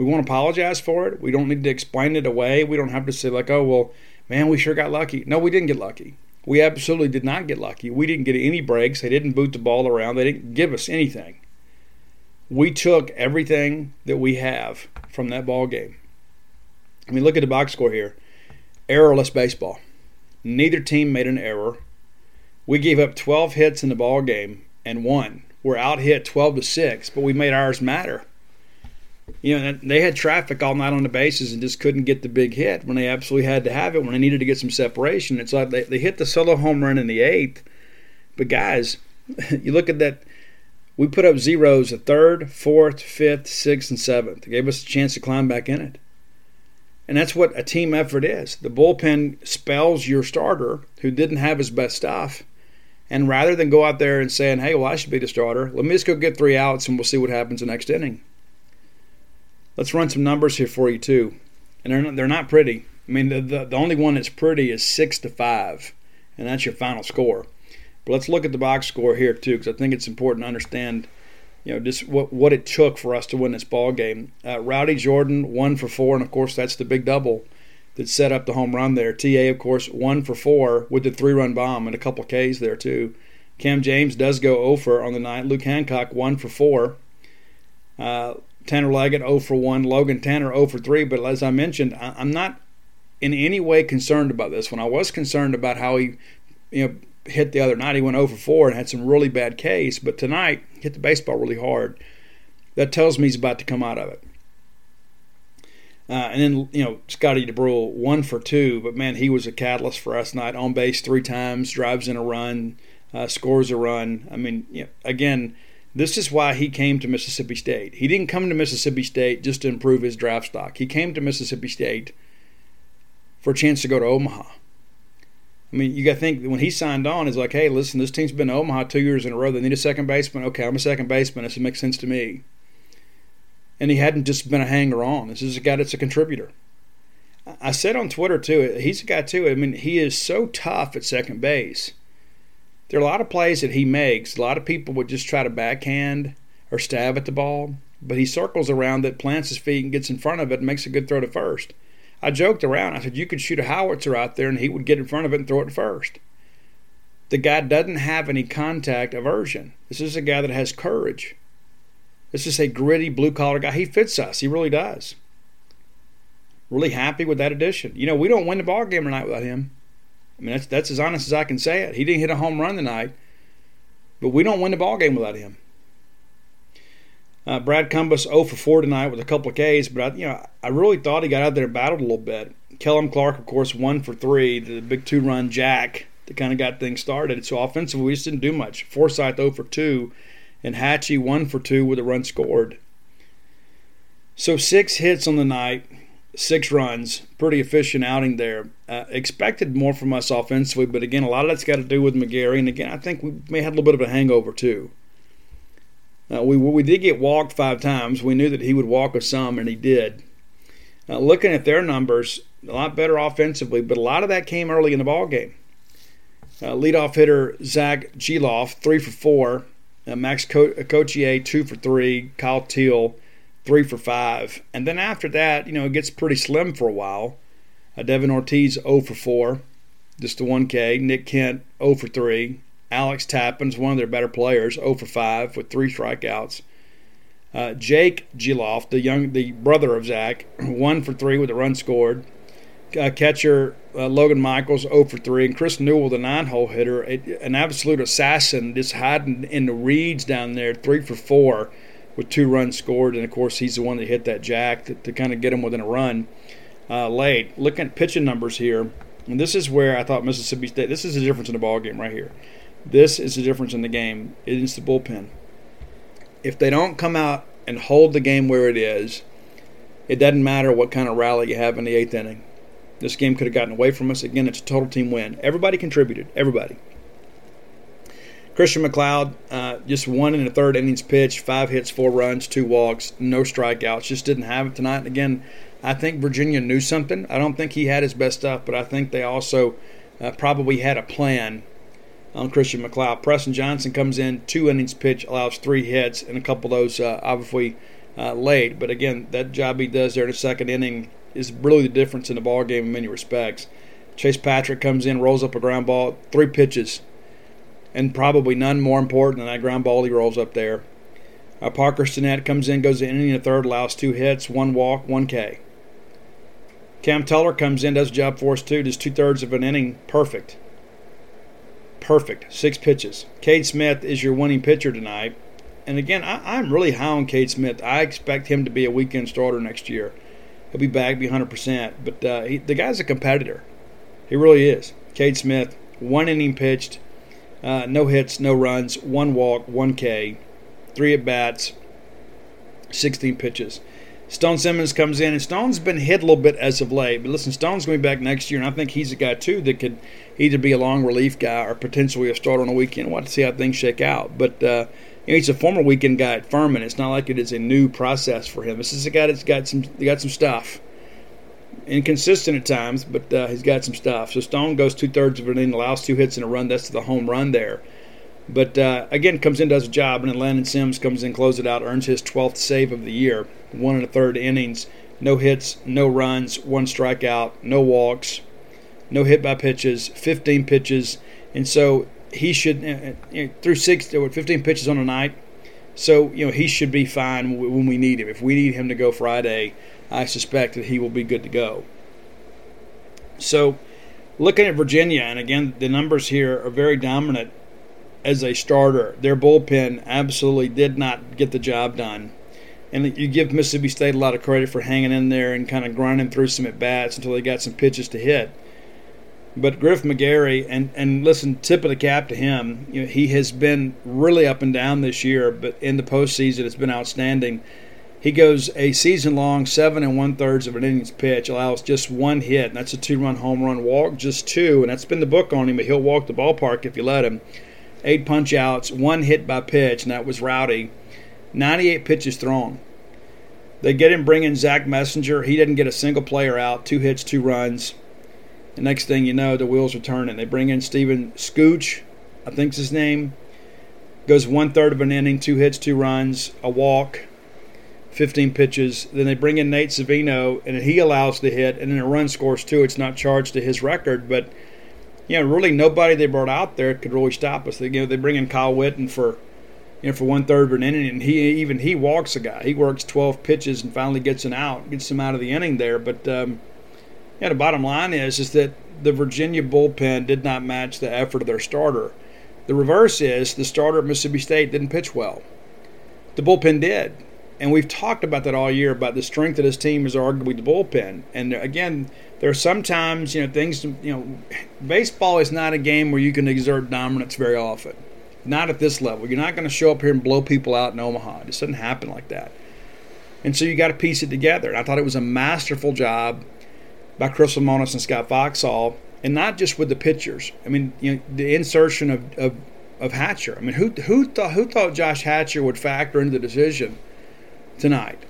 We won't apologize for it. We don't need to explain it away. We don't have to say, like, oh, well, man, we sure got lucky. No, we didn't get lucky. We absolutely did not get lucky. We didn't get any breaks. They didn't boot the ball around. They didn't give us anything. We took everything that we have from that ball game. I mean, look at the box score here. Errorless baseball. Neither team made an error. We gave up 12 hits in the ball game and won. We're out hit 12 to 6, but we made ours matter you know, they had traffic all night on the bases and just couldn't get the big hit when they absolutely had to have it when they needed to get some separation. It's like they, they hit the solo home run in the eighth. But guys, you look at that. We put up zeros the third, fourth, fifth, sixth, and seventh. It gave us a chance to climb back in it. And that's what a team effort is. The bullpen spells your starter who didn't have his best stuff. And rather than go out there and saying, hey, well, I should be the starter, let me just go get three outs and we'll see what happens the next inning. Let's run some numbers here for you too, and they're not, they're not pretty. I mean, the, the, the only one that's pretty is six to five, and that's your final score. But let's look at the box score here too, because I think it's important to understand, you know, just what what it took for us to win this ball game. Uh, Rowdy Jordan one for four, and of course that's the big double that set up the home run there. Ta of course one for four with the three run bomb and a couple Ks there too. Cam James does go over on the night. Luke Hancock one for four. Uh, Tanner Leggett 0 for 1, Logan Tanner 0 for 3. But as I mentioned, I'm not in any way concerned about this one. I was concerned about how he, you know, hit the other night. He went 0 for 4 and had some really bad Ks. But tonight, hit the baseball really hard. That tells me he's about to come out of it. Uh, and then, you know, Scotty Dubrule, one for two, but man, he was a catalyst for us tonight. On base three times, drives in a run, uh, scores a run. I mean, you know, again, this is why he came to Mississippi State. He didn't come to Mississippi State just to improve his draft stock. He came to Mississippi State for a chance to go to Omaha. I mean, you got to think when he signed on, it's like, hey, listen, this team's been to Omaha two years in a row. They need a second baseman. Okay, I'm a second baseman. This makes sense to me and he hadn't just been a hanger on. This is a guy that's a contributor. I said on Twitter too, he's a guy too. I mean, he is so tough at second base. There are a lot of plays that he makes. A lot of people would just try to backhand or stab at the ball, but he circles around it, plants his feet, and gets in front of it and makes a good throw to first. I joked around. I said you could shoot a howitzer out there and he would get in front of it and throw it first. The guy doesn't have any contact aversion. This is a guy that has courage. This is a gritty blue collar guy. He fits us. He really does. Really happy with that addition. You know, we don't win the ball game tonight without him. I mean, that's that's as honest as I can say it. He didn't hit a home run tonight, but we don't win the ball game without him. Uh, Brad Cumbest 0 for 4 tonight with a couple of Ks, but I, you know I really thought he got out there and battled a little bit. Kellum Clark, of course, 1 for 3, the big two-run jack that kind of got things started. So offensively, we just didn't do much. Forsythe 0 for 2 and Hatchie one for two with a run scored. So six hits on the night, six runs, pretty efficient outing there. Uh, expected more from us offensively, but again, a lot of that's got to do with McGarry, and again, I think we may have a little bit of a hangover too. Uh, we we did get walked five times. We knew that he would walk us some, and he did. Uh, looking at their numbers, a lot better offensively, but a lot of that came early in the ball game. Uh, leadoff hitter Zach Gelof, three for four, uh, Max Co- Cotier, two for three. Kyle Teel, three for five. And then after that, you know, it gets pretty slim for a while. Uh, Devin Ortiz, 0 for 4, just a 1K. Nick Kent, 0 for 3. Alex Tappin's one of their better players, 0 for 5 with three strikeouts. Uh, Jake Gelof, the young, the brother of Zach, 1 for 3 with a run scored uh, catcher uh, Logan Michaels 0 for 3, and Chris Newell, the nine hole hitter, an absolute assassin, just hiding in the reeds down there, 3 for 4 with two runs scored. And of course, he's the one that hit that jack to, to kind of get him within a run uh, late. Looking at pitching numbers here, and this is where I thought Mississippi State, this is the difference in the ball game right here. This is the difference in the game. It's the bullpen. If they don't come out and hold the game where it is, it doesn't matter what kind of rally you have in the eighth inning this game could have gotten away from us. Again, it's a total team win. Everybody contributed. Everybody. Christian MacLeod, uh, just one in the third innings pitch, five hits, four runs, two walks, no strikeouts. Just didn't have it tonight. And again, I think Virginia knew something. I don't think he had his best stuff, but I think they also uh, probably had a plan on Christian MacLeod. Preston Johnson comes in, two innings pitch, allows three hits, and a couple of those uh, obviously uh, late. But again, that job he does there in the second inning is really the difference in the ball game in many respects. Chase Patrick comes in, rolls up a ground ball, three pitches, and probably none more important than that ground ball he rolls up there. Uh, Parker Stinnett comes in, goes in inning the third, allows two hits, one walk, one K. Cam Tullar comes in, does job for us too, does two thirds of an inning, perfect. Perfect. Six pitches. Cade Smith is your winning pitcher tonight. And again, I, am really high on Cade Smith. I expect him to be a weekend starter next year. He'll be back, be 100%. But uh, he, the guy's a competitor. He really is. Cade Smith, one inning pitched, uh, no hits, no runs, one walk, one K, three at bats, 16 pitches. Stone Simmons comes in, and Stone's been hit a little bit as of late. But listen, Stone's going to be back next year, and I think he's a guy too that could either be a long relief guy or potentially a starter on a weekend. We'll have to see how things shake out. But uh, you know, he's a former weekend guy at Furman. It's not like it is a new process for him. This is a guy that's got some got some stuff. Inconsistent at times, but uh, he's got some stuff. So Stone goes two thirds of an inning, allows two hits and a run. That's the home run there. But uh, again, comes in, does a job, and then Landon Sims comes in, closes it out, earns his 12th save of the year. One and a third innings, no hits, no runs, one strikeout, no walks, no hit by pitches, 15 pitches. And so he should uh, uh, you know, through six, there were 15 pitches on a night, So, you know, he should be fine when we need him. If we need him to go Friday, I suspect that he will be good to go. So, looking at Virginia, and again, the numbers here are very dominant as a starter. Their bullpen absolutely did not get the job done. And you give Mississippi State a lot of credit for hanging in there and kind of grinding through some at bats until they got some pitches to hit. But Griff McGarry, and, and listen, tip of the cap to him. You know, he has been really up and down this year, but in the postseason, it's been outstanding. He goes a season long seven and one thirds of an innings pitch, allows just one hit, and that's a two run home run walk, just two, and that's been the book on him. But he'll walk the ballpark if you let him. Eight punch outs, one hit by pitch, and that was Rowdy. 98 pitches thrown. They get him bringing Zach Messinger. He didn't get a single player out, two hits, two runs. The next thing you know, the wheels are turning. They bring in Steven Scooch, I think's his name. Goes one third of an inning, two hits, two runs, a walk, 15 pitches. Then they bring in Nate Savino, and he allows the hit, and then a run scores two. It's not charged to his record, but you know, really nobody they brought out there could really stop us. They, you know, they bring in Kyle Whitten for you know, for one third of an inning, and he even he walks a guy. He works 12 pitches and finally gets an out, gets him out of the inning there. But um, yeah, the bottom line is is that the Virginia bullpen did not match the effort of their starter. The reverse is the starter at Mississippi State didn't pitch well. The bullpen did. And we've talked about that all year about the strength of this team is arguably the bullpen. And again, there are sometimes, you know, things, you know, baseball is not a game where you can exert dominance very often. Not at this level. You're not going to show up here and blow people out in Omaha. It just doesn't happen like that. And so you got to piece it together. And I thought it was a masterful job by Chris Lemonis and Scott Foxhall, and not just with the pitchers. I mean, you know, the insertion of, of, of Hatcher. I mean, who who thought who thought Josh Hatcher would factor into the decision tonight?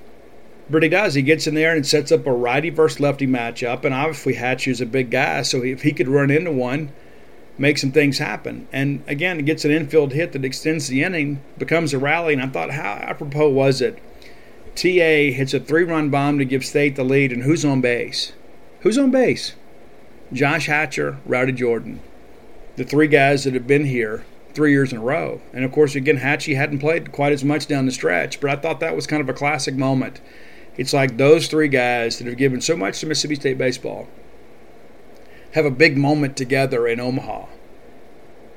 But he does. He gets in there and sets up a righty versus lefty matchup, and obviously Hatcher's a big guy, so if he could run into one, make some things happen. And again, he gets an infield hit that extends the inning, becomes a rally. And I thought, how apropos was it? TA hits a three-run bomb to give State the lead, and who's on base? Who's on base? Josh Hatcher, Rowdy Jordan. The three guys that have been here three years in a row. And of course, again, Hatchie hadn't played quite as much down the stretch, but I thought that was kind of a classic moment. It's like those three guys that have given so much to Mississippi State baseball have a big moment together in Omaha.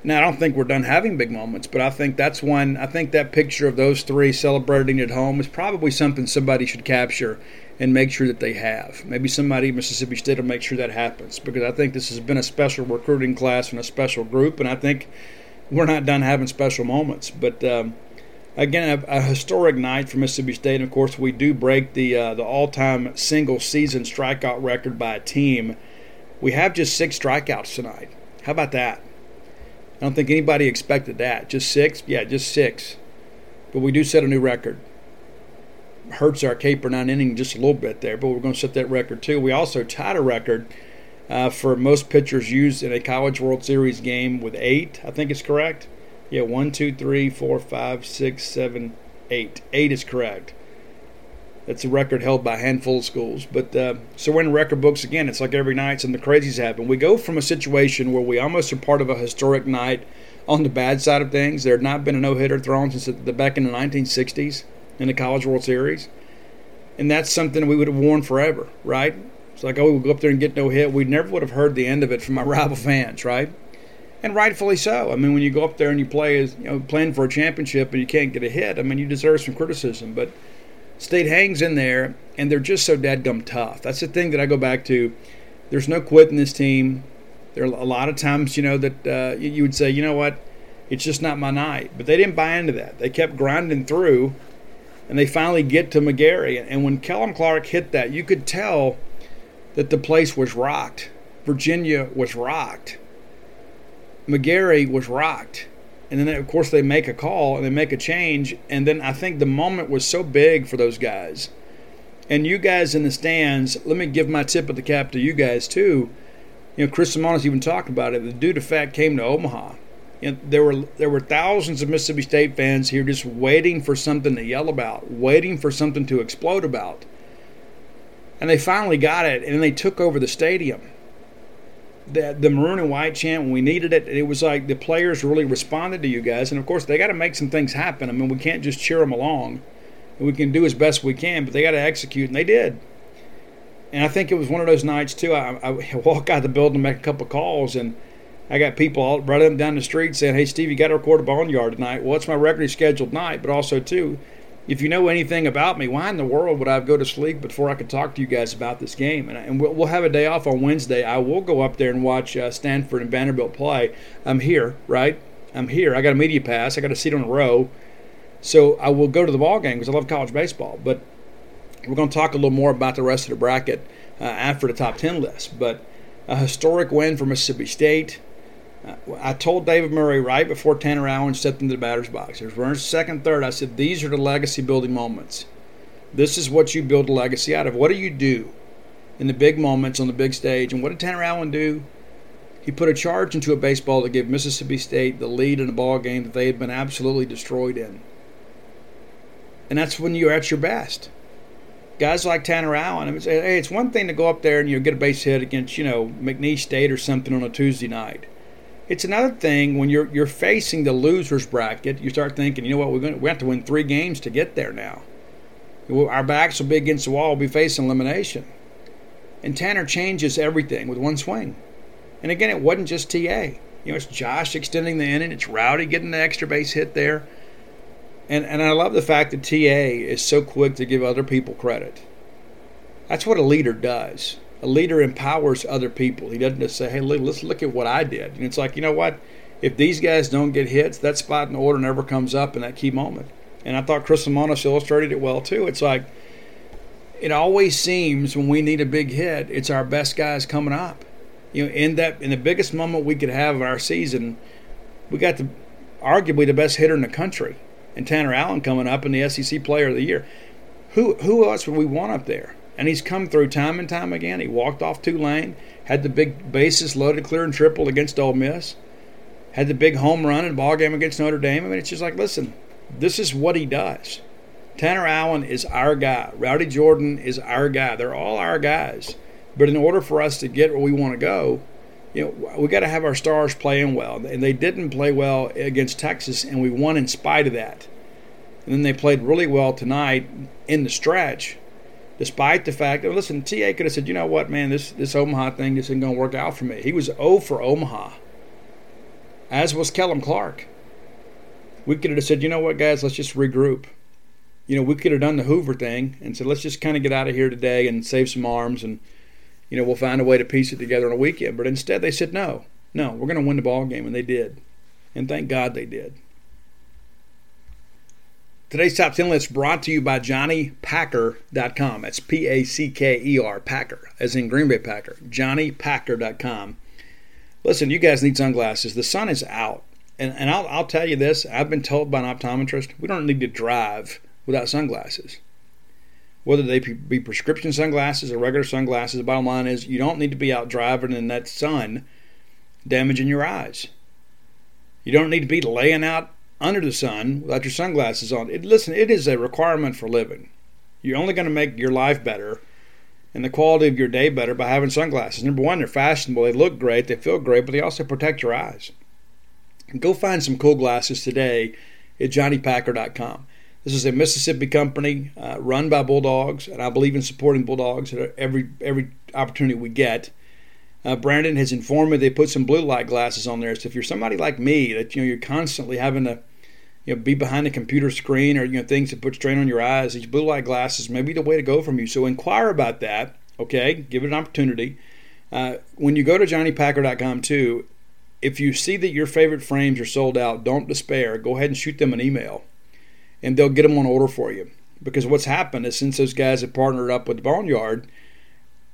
Now, I don't think we're done having big moments, but I think that's one. I think that picture of those three celebrating at home is probably something somebody should capture and make sure that they have. Maybe somebody at Mississippi State will make sure that happens because I think this has been a special recruiting class and a special group, and I think we're not done having special moments. But um, again, a, a, historic night for Mississippi State. And of course, we do break the uh, the all-time single season strikeout record by a team. We have just six strikeouts tonight. How about that? I don't think anybody expected that. Just six? Yeah, just six. But we do set a new record hurts our K per nine inning just a little bit there, but we're going to set that record too. We also tied a record uh, for most pitchers used in a College World Series game with eight. I think it's correct. Yeah, one, two, three, four, five, six, seven, eight. Eight is correct. That's a record held by a handful of schools. But uh, so we're in record books again. It's like every night some the crazies happen. We go from a situation where we almost are part of a historic night on the bad side of things. There had not been a no hitter thrown since the back in the 1960s in the College World Series. And that's something we would have worn forever, right? It's like, oh, we'll go up there and get no hit. We never would have heard the end of it from our rival fans, right? And rightfully so. I mean, when you go up there and you play as you know playing for a championship and you can't get a hit, I mean, you deserve some criticism. But State hangs in there, and they're just so dadgum tough. That's the thing that I go back to. There's no quit in this team. There are a lot of times, you know, that uh, you would say, you know what, it's just not my night. But they didn't buy into that. They kept grinding through and they finally get to McGarry. And when Kellum Clark hit that, you could tell that the place was rocked. Virginia was rocked. McGarry was rocked. And then, of course, they make a call and they make a change. And then I think the moment was so big for those guys. And you guys in the stands, let me give my tip of the cap to you guys, too. You know, Chris Lemonis even talked about it. The dude, of fact, came to Omaha know, there were there were thousands of Mississippi State fans here just waiting for something to yell about, waiting for something to explode about. And they finally got it, and they took over the stadium. the, the maroon and white chant when we needed it. It was like the players really responded to you guys, and of course they got to make some things happen. I mean, we can't just cheer them along. We can do as best we can, but they got to execute, and they did. And I think it was one of those nights too. I, I walk out of the building, make a couple calls, and I got people all running down the street saying, "Hey, Steve, you got to record a boneyard tonight." Well, it's my regularly scheduled night, but also too, if you know anything about me, why in the world would I go to sleep before I could talk to you guys about this game? And, and we'll, we'll, have a day off on Wednesday. I will go up there and watch uh, Stanford and Vanderbilt play. I'm here, right? I'm here. I got a media pass. I got a seat on a row. So I will go to the ball game because I love college baseball. But we're going to talk a little more about the rest of the bracket uh, after the top 10 list. But a historic win for Mississippi State. I told David Murray right before Tanner Allen stepped into the batter's box. There's runners second, third. I said, These are the legacy building moments. This is what you build a legacy out of. What do you do in the big moments on the big stage? And what did Tanner Allen do? He put a charge into a baseball to give Mississippi State the lead in a ball game that they had been absolutely destroyed in. And that's when you're at your best. Guys like Tanner Allen, I mean, hey, it's one thing to go up there and you get a base hit against, you know, McNeese State or something on a Tuesday night it's another thing when you're you're facing the losers bracket. You start thinking, you know what, we're going we have to win three games to get there now. Our backs will be against the wall. We'll be facing elimination. And Tanner changes everything with one swing. And again, it wasn't just TA. You know, it's Josh extending the inning. It's Rowdy getting the extra base hit there. And and I love the fact that TA is so quick to give other people credit. That's what a leader does a leader empowers other people. He doesn't just say, "Hey, let's look at what I did." And it's like, you know what? If these guys don't get hits, that spot in the order never comes up in that key moment. And I thought Chris Lemonis illustrated it well too. It's like it always seems when we need a big hit, it's our best guys coming up. You know, in that in the biggest moment we could have of our season, we got the arguably the best hitter in the country, and Tanner Allen coming up in the SEC Player of the Year. Who who else would we want up there? And he's come through time and time again. He walked off Tulane, had the big bases loaded clear and triple against Ole Miss, had the big home run in ball game against Notre Dame. I mean, it's just like, listen, this is what he does. Tanner Allen is our guy. Rowdy Jordan is our guy. They're all our guys. But in order for us to get where we want to go, you know, we got to have our stars playing well. And they didn't play well against Texas, and we won in spite of that. And then they played really well tonight in the stretch despite the fact that listen, TA could have said, you know what, man, this this Omaha thing isn't going to work out for me. He was 0 for Omaha, as was Kellum Clark. We could have said, you know what, guys, let's just regroup. You know, we could have done the Hoover thing and said, let's just kind of get out of here today and save some arms, and you know, we'll find a way to piece it together on a weekend. But instead, they said, no, no, we're going to win the ball game, and they did, and thank God they did. Today's top 10 list brought to you by JohnnyPacker.com. That's P A C K E R, Packer, as in Green Bay Packer. JohnnyPacker.com. Listen, you guys need sunglasses. The sun is out. And, and I'll, I'll tell you this I've been told by an optometrist we don't need to drive without sunglasses. Whether they be prescription sunglasses or regular sunglasses, the bottom line is you don't need to be out driving in that sun damaging your eyes. You don't need to be laying out under the sun without your sunglasses on. It, listen, it is a requirement for living. You're only going to make your life better and the quality of your day better by having sunglasses. Number one, they're fashionable, they look great, they feel great, but they also protect your eyes. Go find some cool glasses today at johnnypacker.com. This is a Mississippi company uh, run by Bulldogs, and I believe in supporting Bulldogs at every every opportunity we get. Uh, Brandon has informed me they put some blue light glasses on there. So if you're somebody like me, that you know you're constantly having to you know, be behind a computer screen or you know things that put strain on your eyes. These blue light glasses may be the way to go from you. So inquire about that. Okay, give it an opportunity. Uh, when you go to johnnypacker.com too, if you see that your favorite frames are sold out, don't despair. Go ahead and shoot them an email, and they'll get them on order for you. Because what's happened is since those guys have partnered up with the Boneyard,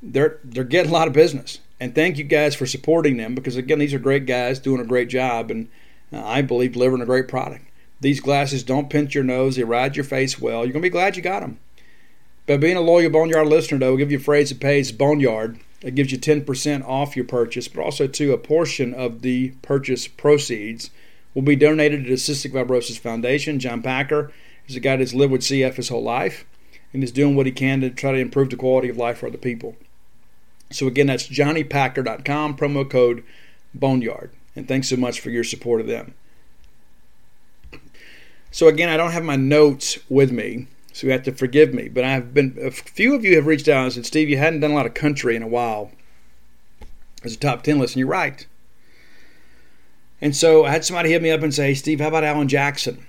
they're they're getting a lot of business. And thank you guys for supporting them because again, these are great guys doing a great job, and uh, I believe delivering a great product. These glasses don't pinch your nose, they ride your face well. You're going to be glad you got them. But being a loyal Boneyard listener, though, we'll give you a phrase that pays Boneyard. It gives you 10% off your purchase, but also, too, a portion of the purchase proceeds will be donated to the Cystic Fibrosis Foundation. John Packer is a guy that's lived with CF his whole life and is doing what he can to try to improve the quality of life for other people. So again, that's johnnypacker.com, promo code Boneyard. And thanks so much for your support of them. So again, I don't have my notes with me, so you have to forgive me. But I've been a few of you have reached out and said, Steve, you hadn't done a lot of country in a while as a top ten list, and you're right. And so I had somebody hit me up and say, Steve, how about Alan Jackson?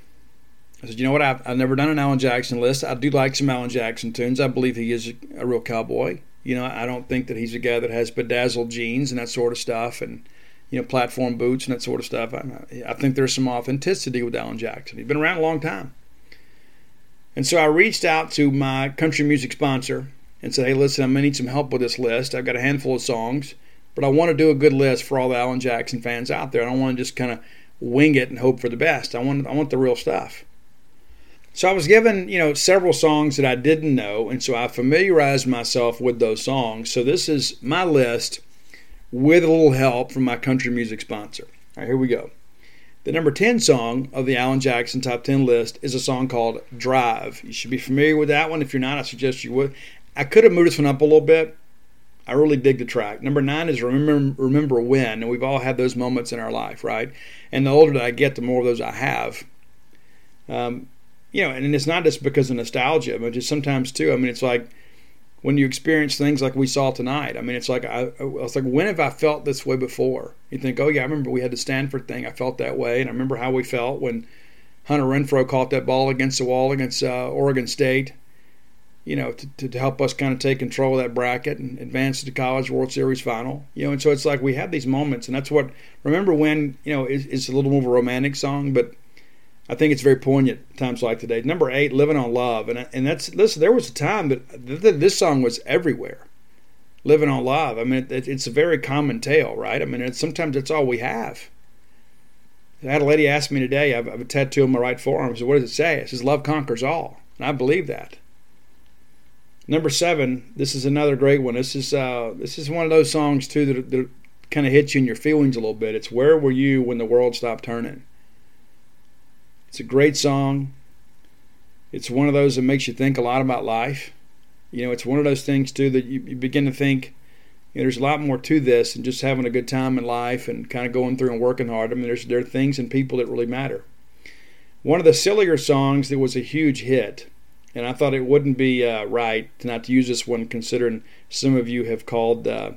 I said, you know what? I've, I've never done an Alan Jackson list. I do like some Alan Jackson tunes. I believe he is a real cowboy. You know, I don't think that he's a guy that has bedazzled jeans and that sort of stuff, and you know, platform boots and that sort of stuff. I, I think there's some authenticity with Alan Jackson. He's been around a long time. And so I reached out to my country music sponsor and said, hey, listen, I'm going to need some help with this list. I've got a handful of songs, but I want to do a good list for all the Alan Jackson fans out there. I don't want to just kind of wing it and hope for the best. I want, I want the real stuff. So I was given, you know, several songs that I didn't know, and so I familiarized myself with those songs. So this is my list with a little help from my country music sponsor. All right, here we go. The number 10 song of the Alan Jackson Top 10 list is a song called Drive. You should be familiar with that one. If you're not, I suggest you would. I could have moved this one up a little bit. I really dig the track. Number nine is Remember Remember When, and we've all had those moments in our life, right? And the older that I get, the more of those I have. Um, you know, and it's not just because of nostalgia, but just sometimes too. I mean, it's like when you experience things like we saw tonight. I mean, it's like I, I was like, when have I felt this way before? You think, oh yeah, I remember we had the Stanford thing. I felt that way, and I remember how we felt when Hunter Renfroe caught that ball against the wall against uh, Oregon State. You know, to, to help us kind of take control of that bracket and advance to the College World Series final. You know, and so it's like we have these moments, and that's what. Remember when you know it's, it's a little more of a romantic song, but I think it's very poignant times like today. Number eight, "Living on Love," and and that's listen. There was a time that this song was everywhere. "Living on Love." I mean, it, it's a very common tale, right? I mean, it's, sometimes it's all we have. I had a lady ask me today. I have, I have a tattoo on my right forearm. So what does it say? It says "Love conquers all," and I believe that. Number seven, this is another great one. This is uh, this is one of those songs too that, that kind of hits you in your feelings a little bit. It's "Where Were You When the World Stopped Turning." It's a great song. It's one of those that makes you think a lot about life. You know, it's one of those things too that you, you begin to think, you know, there's a lot more to this than just having a good time in life and kind of going through and working hard. I mean, there's there are things and people that really matter. One of the sillier songs that was a huge hit, and I thought it wouldn't be uh, right not to use this one, considering some of you have called uh,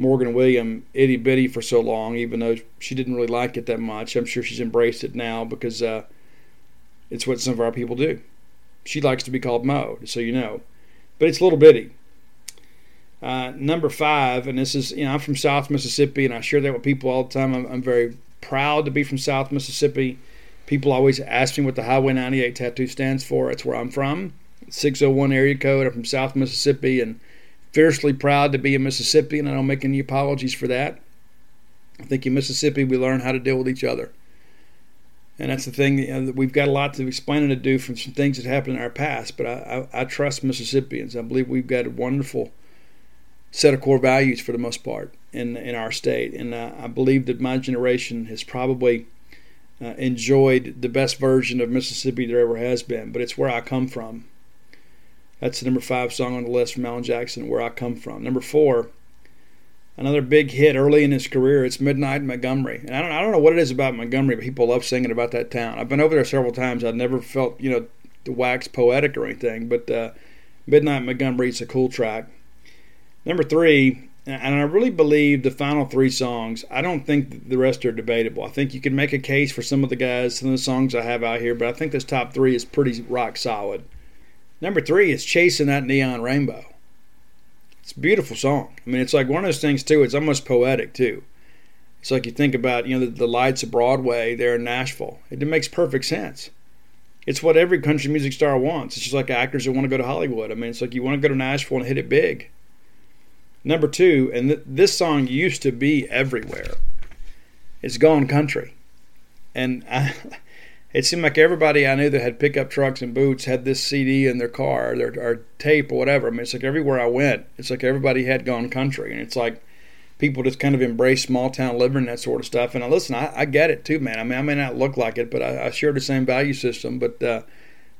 Morgan William itty bitty for so long, even though she didn't really like it that much. I'm sure she's embraced it now because uh, it's what some of our people do. She likes to be called Mo, so you know. But it's little bitty. Uh, number five, and this is, you know, I'm from South Mississippi, and I share that with people all the time. I'm, I'm very proud to be from South Mississippi. People always ask me what the Highway 98 tattoo stands for. It's where I'm from. 601 area code. I'm from South Mississippi, and fiercely proud to be a Mississippian. I don't make any apologies for that. I think in Mississippi we learn how to deal with each other. And that's the thing. You know, we've got a lot to explain and to do from some things that happened in our past. But I, I, I trust Mississippians. I believe we've got a wonderful set of core values for the most part in in our state. And uh, I believe that my generation has probably uh, enjoyed the best version of Mississippi there ever has been. But it's where I come from. That's the number five song on the list from Alan Jackson, Where I Come From. Number four, another big hit early in his career. It's Midnight Montgomery, and I don't I don't know what it is about Montgomery, but people love singing about that town. I've been over there several times. I've never felt you know the wax poetic or anything, but uh, Midnight Montgomery is a cool track. Number three, and I really believe the final three songs. I don't think the rest are debatable. I think you can make a case for some of the guys, some of the songs I have out here, but I think this top three is pretty rock solid. Number three is Chasing That Neon Rainbow. It's a beautiful song. I mean, it's like one of those things, too, it's almost poetic, too. It's like you think about, you know, the, the lights of Broadway there in Nashville. It, it makes perfect sense. It's what every country music star wants. It's just like actors that want to go to Hollywood. I mean, it's like you want to go to Nashville and hit it big. Number two, and th- this song used to be everywhere. It's Gone Country. And I, it seemed like everybody I knew that had pickup trucks and boots had this CD in their car or, their, or tape or whatever. I mean, it's like everywhere I went, it's like everybody had gone country, and it's like people just kind of embrace small town living and that sort of stuff. And I listen, I, I get it too, man. I mean, I may not look like it, but I, I share the same value system. But uh,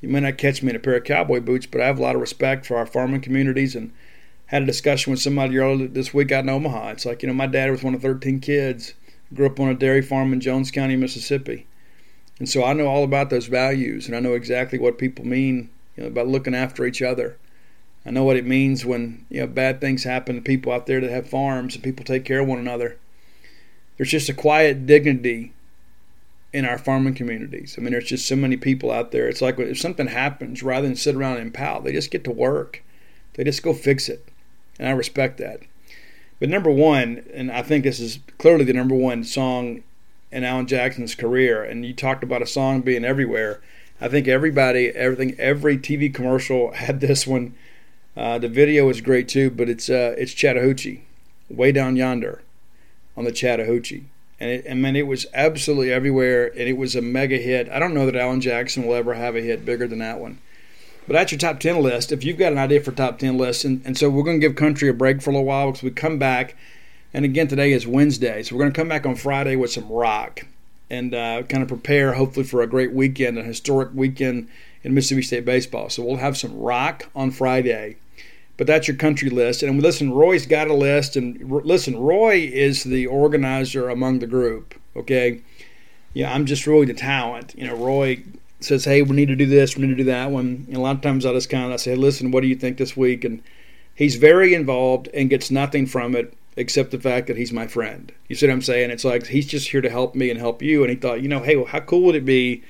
you may not catch me in a pair of cowboy boots, but I have a lot of respect for our farming communities and had a discussion with somebody earlier this week out in Omaha. It's like, you know, my dad was one of 13 kids, grew up on a dairy farm in Jones County, Mississippi. And so I know all about those values and I know exactly what people mean you know, about looking after each other. I know what it means when you know bad things happen to people out there that have farms and people take care of one another. There's just a quiet dignity in our farming communities. I mean, there's just so many people out there. It's like if something happens, rather than sit around and pout, they just get to work. They just go fix it, and I respect that. But number one, and I think this is clearly the number one song in Alan Jackson's career. And you talked about a song being everywhere. I think everybody, everything, every TV commercial had this one. Uh, the video is great too, but it's uh, it's Chattahoochee, way down yonder, on the Chattahoochee, and it, I mean it was absolutely everywhere, and it was a mega hit. I don't know that Alan Jackson will ever have a hit bigger than that one. But that's your top ten list. If you've got an idea for top ten lists, and, and so we're going to give country a break for a little while because we come back, and again today is Wednesday, so we're going to come back on Friday with some rock and uh, kind of prepare hopefully for a great weekend, a historic weekend in Mississippi State baseball. So we'll have some rock on Friday. But that's your country list. And listen, Roy's got a list. And listen, Roy is the organizer among the group. Okay. Yeah, I'm just really the talent. You know, Roy says, hey, we need to do this, we need to do that one. And a lot of times I just kind of I say, listen, what do you think this week? And he's very involved and gets nothing from it except the fact that he's my friend. You see what I'm saying? It's like he's just here to help me and help you. And he thought, you know, hey, well, how cool would it be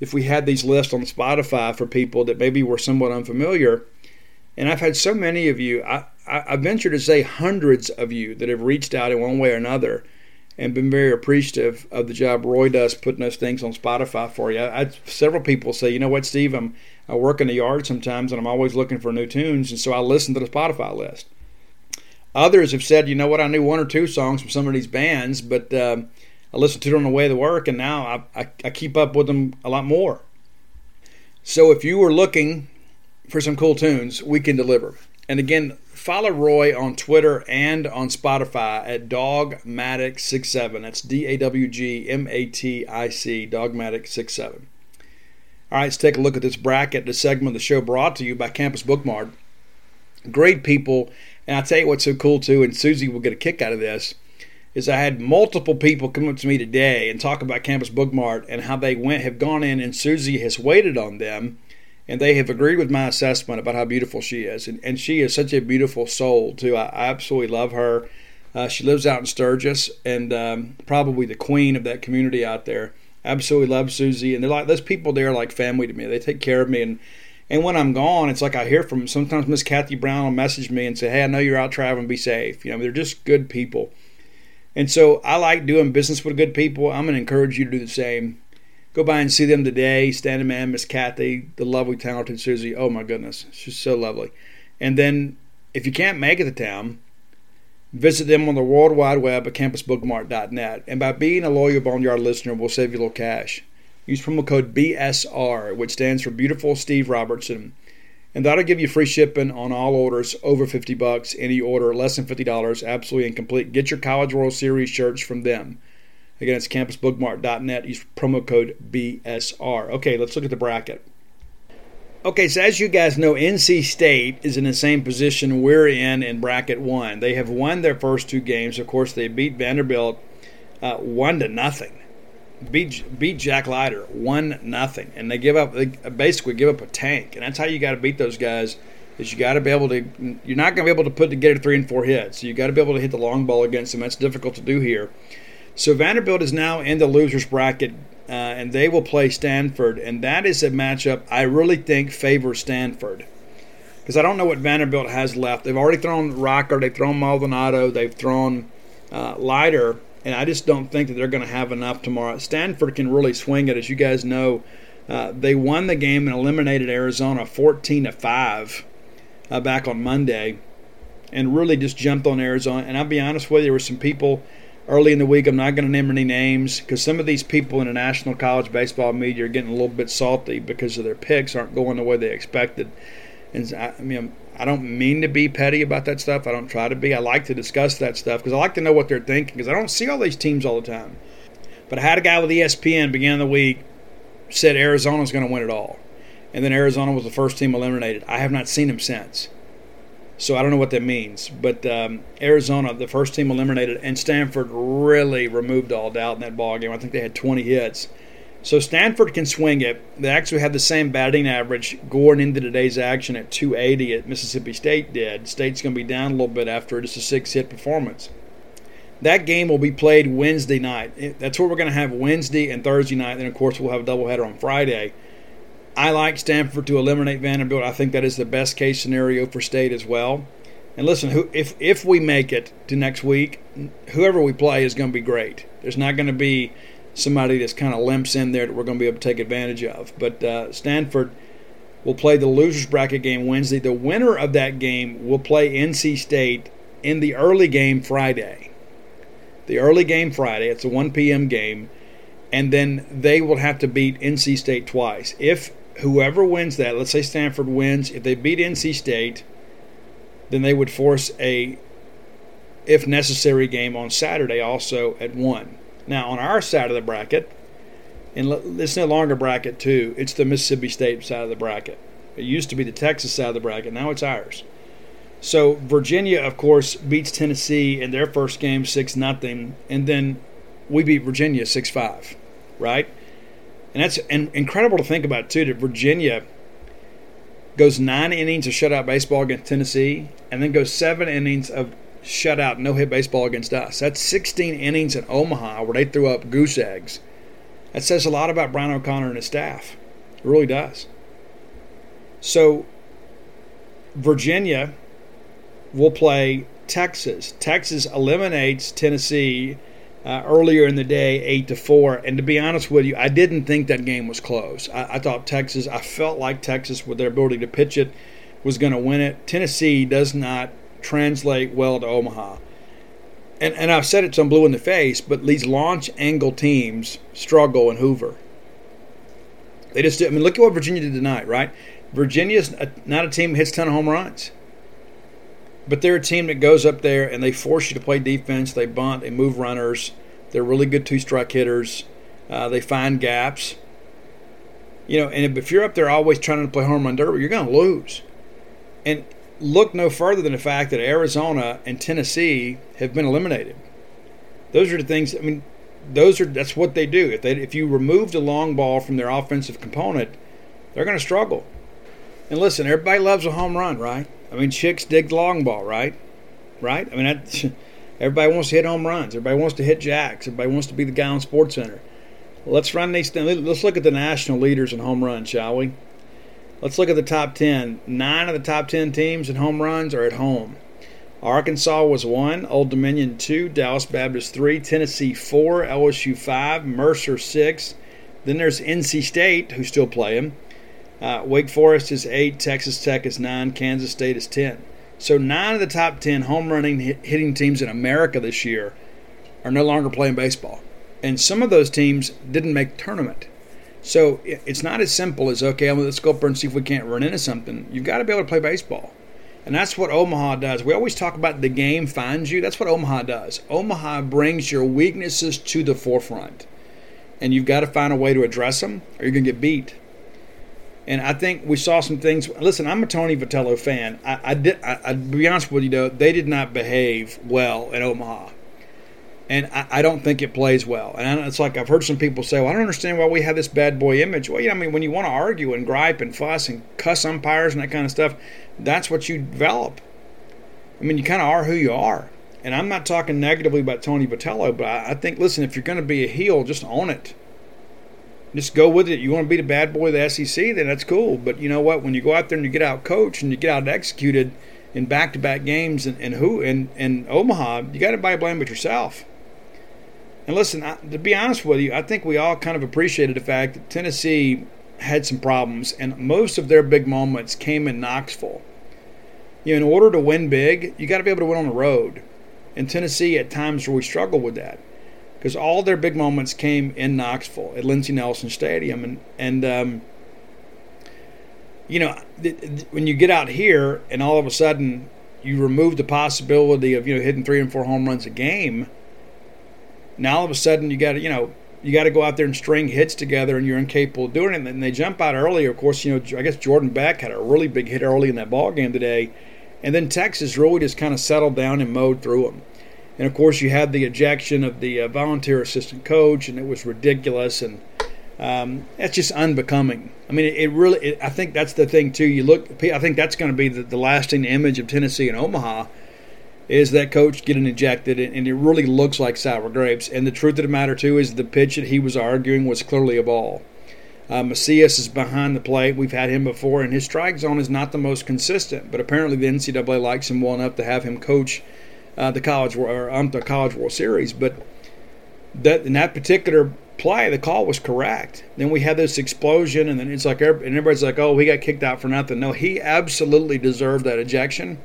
if we had these lists on Spotify for people that maybe were somewhat unfamiliar? And I've had so many of you, I, I, I venture to say hundreds of you that have reached out in one way or another and been very appreciative of the job Roy does putting those things on Spotify for you. I, I several people say, you know what, Steve, I'm, I work in the yard sometimes and I'm always looking for new tunes, and so I listen to the Spotify list. Others have said, you know what, I knew one or two songs from some of these bands, but um, I listened to them on the way to work, and now I, I, I keep up with them a lot more. So if you were looking for some cool tunes, we can deliver. And again, follow Roy on Twitter and on Spotify at Dawgmatic67. That's D A W G M A T I C, Dawgmatic67. All right, let's take a look at this bracket, the segment of the show brought to you by Campus Bookmart. Great people and I'll tell you what's so cool too, and Susie will get a kick out of this, is I had multiple people come up to me today and talk about Campus Bookmart and how they went have gone in and Susie has waited on them and they have agreed with my assessment about how beautiful she is. And, and she is such a beautiful soul too. I, I absolutely love her. Uh, she lives out in Sturgis and um, probably the queen of that community out there. Absolutely love Susie, and they're like those people there are like family to me. They take care of me and and when I'm gone, it's like I hear from sometimes Miss Kathy Brown will message me and say, Hey, I know you're out traveling, be safe. You know, they're just good people. And so I like doing business with good people. I'm to encourage you to do the same. Go by and see them today. Standing man, Miss Kathy, the lovely, talented Susie. Oh my goodness, she's so lovely. And then if you can't make it to town, visit them on the World Wide Web at campusbookmart.net. And by being a loyal Boneyard listener, we'll save you a little cash. Use promo code BSR, which stands for Beautiful Steve Robertson. And that'll give you free shipping on all orders over 50 bucks. Any order less than $50, absolutely incomplete. Get your College World Series shirts from them. Again, it's campusbookmart.net. Use promo code BSR. Okay, let's look at the bracket. Okay, so as you guys know, NC State is in the same position we're in in bracket one. They have won their first two games. Of course, they beat Vanderbilt uh, one to nothing beat beat Jack Leiter one nothing, and they give up. They basically give up a tank, and that's how you got to beat those guys. Is you got to be able to. You're not going to be able to put together three and four hits. So you got to be able to hit the long ball against them. That's difficult to do here. So Vanderbilt is now in the losers bracket, uh, and they will play Stanford, and that is a matchup I really think favors Stanford. Because I don't know what Vanderbilt has left. They've already thrown Rocker, they've thrown Maldonado, they've thrown uh, Leiter and I just don't think that they're going to have enough tomorrow. Stanford can really swing it, as you guys know. Uh, they won the game and eliminated Arizona 14 to five uh, back on Monday, and really just jumped on Arizona. And I'll be honest with you, there were some people early in the week. I'm not going to name any names because some of these people in the national college baseball media are getting a little bit salty because of their picks aren't going the way they expected. And I, I mean, I don't mean to be petty about that stuff. I don't try to be. I like to discuss that stuff because I like to know what they're thinking because I don't see all these teams all the time. But I had a guy with ESPN of the week said Arizona's going to win it all. And then Arizona was the first team eliminated. I have not seen him since. So I don't know what that means. But um, Arizona, the first team eliminated, and Stanford really removed all doubt in that ball game. I think they had 20 hits. So Stanford can swing it. They actually have the same batting average going into today's action at 280 at Mississippi State did. State's going to be down a little bit after just a six hit performance. That game will be played Wednesday night. That's what we're going to have Wednesday and Thursday night. Then, of course, we'll have a doubleheader on Friday. I like Stanford to eliminate Vanderbilt. I think that is the best case scenario for State as well. And listen, if if we make it to next week, whoever we play is going to be great. There's not going to be somebody that's kind of limps in there that we're going to be able to take advantage of. But uh, Stanford will play the losers bracket game Wednesday. The winner of that game will play NC State in the early game Friday. The early game Friday. It's a 1 p.m. game, and then they will have to beat NC State twice. If whoever wins that, let's say Stanford wins, if they beat NC State, then they would force a if necessary game on Saturday also at 1. Now, on our side of the bracket, and it's no longer bracket two, it's the Mississippi State side of the bracket. It used to be the Texas side of the bracket, now it's ours. So Virginia, of course, beats Tennessee in their first game six nothing, and then we beat Virginia six five, right? And that's and incredible to think about too. That Virginia goes nine innings of shutout baseball against Tennessee, and then goes seven innings of shutout, no hit baseball against us. That's 16 innings in Omaha where they threw up goose eggs. That says a lot about Brian O'Connor and his staff. It really does. So, Virginia will play Texas. Texas eliminates Tennessee uh, earlier in the day, eight to four. And to be honest with you, I didn't think that game was close. I, I thought Texas. I felt like Texas, with their ability to pitch it, was going to win it. Tennessee does not translate well to Omaha. And, and I've said it so I'm blue in the face, but these launch angle teams struggle in Hoover. They just, I mean, look at what Virginia did tonight, right? Virginia's not a team that hits a ton of home runs. But they're a team that goes up there and they force you to play defense. They bunt, they move runners. They're really good two strike hitters. Uh, they find gaps. You know, and if you're up there always trying to play home run derby, you're going to lose. And look no further than the fact that Arizona and Tennessee have been eliminated. Those are the things. I mean, those are that's what they do. If they if you remove the long ball from their offensive component, they're going to struggle. And listen, everybody loves a home run, right? I mean, chicks dig the long ball, right? Right? I mean, that, everybody wants to hit home runs. Everybody wants to hit jacks. Everybody wants to be the guy on Sports Center. let's run these. Let's look at the national leaders in home runs, shall we? Let's look at the top 10. Nine of the top 10 teams in home runs are at home. Arkansas was one, Old Dominion two, Dallas Baptist three, Tennessee four, LSU five, Mercer six. Then there's NC State, who's still playing. Uh, Wake Forest is eight, Texas Tech is nine, Kansas State is ten. So nine of the top 10 home running hitting teams in America this year are no longer playing baseball. And some of those teams didn't make tournament. So it's not as simple as okay, let's go up there and see if we can't run into something. You've got to be able to play baseball, and that's what Omaha does. We always talk about the game finds you. That's what Omaha does. Omaha brings your weaknesses to the forefront, and you've got to find a way to address them, or you're going to get beat. And I think we saw some things. Listen, I'm a Tony Vitello fan. I, I did. I, I, be honest with you, though, they did not behave well in Omaha and I, I, don't think it plays well. And it's like I've heard some people say, "Well, I don't understand why we have this bad boy image." Well, you know, I mean, when you want to argue and gripe and fuss and cuss umpires and that kind of stuff, that's what you develop. I mean, you kind of are who you are. And I'm not talking negatively about Tony Vitello, but I, I think, listen, if you're going to be a heel, just own it. Just go with it. You want to be the bad boy of the SEC, then that's cool. But you know what? When you go out there and you get out coached and you get out executed in back-to-back games and, and who in, in Omaha, you got to buy blame but yourself. And listen, I, to be honest with you, I think we all kind of appreciated the fact that Tennessee had some problems, and most of their big moments came in Knoxville. You know, in order to win big, you got to be able to win on the road. In Tennessee, at times where we struggle with that, because all their big moments came in Knoxville at Lindsey Nelson Stadium, and and um, you know, th- th- when you get out here and all of a sudden you remove the possibility of you know hitting three and four home runs a game now all of a sudden you got to, you know, you got to go out there and string hits together, and you're incapable of doing it. And they jump out early. Of course, you know, I guess Jordan Beck had a really big hit early in that ball game today, And then Texas really just kind of settled down and mowed through them. And of course, you had the ejection of the uh, volunteer assistant coach, and it was ridiculous. And um, that's just unbecoming. I mean, it, it really, it, I think that's the thing, too. You look, I think that's going to be the, the lasting image of Tennessee and Omaha is that coach getting ejected, and it really looks like sour grapes. And the truth of the matter, too, is the pitch that he was arguing was clearly a ball. Uh, Macias is behind the plate. We've had him before, and his strike zone is not the most consistent. But apparently, the NCAA likes him well enough to have him coach uh, the college or um, the College World Series. But that in that particular play, the call was correct. Then we had this explosion, and then it's like and everybody's like, "Oh, he got kicked out for nothing." No, he absolutely deserved that ejection,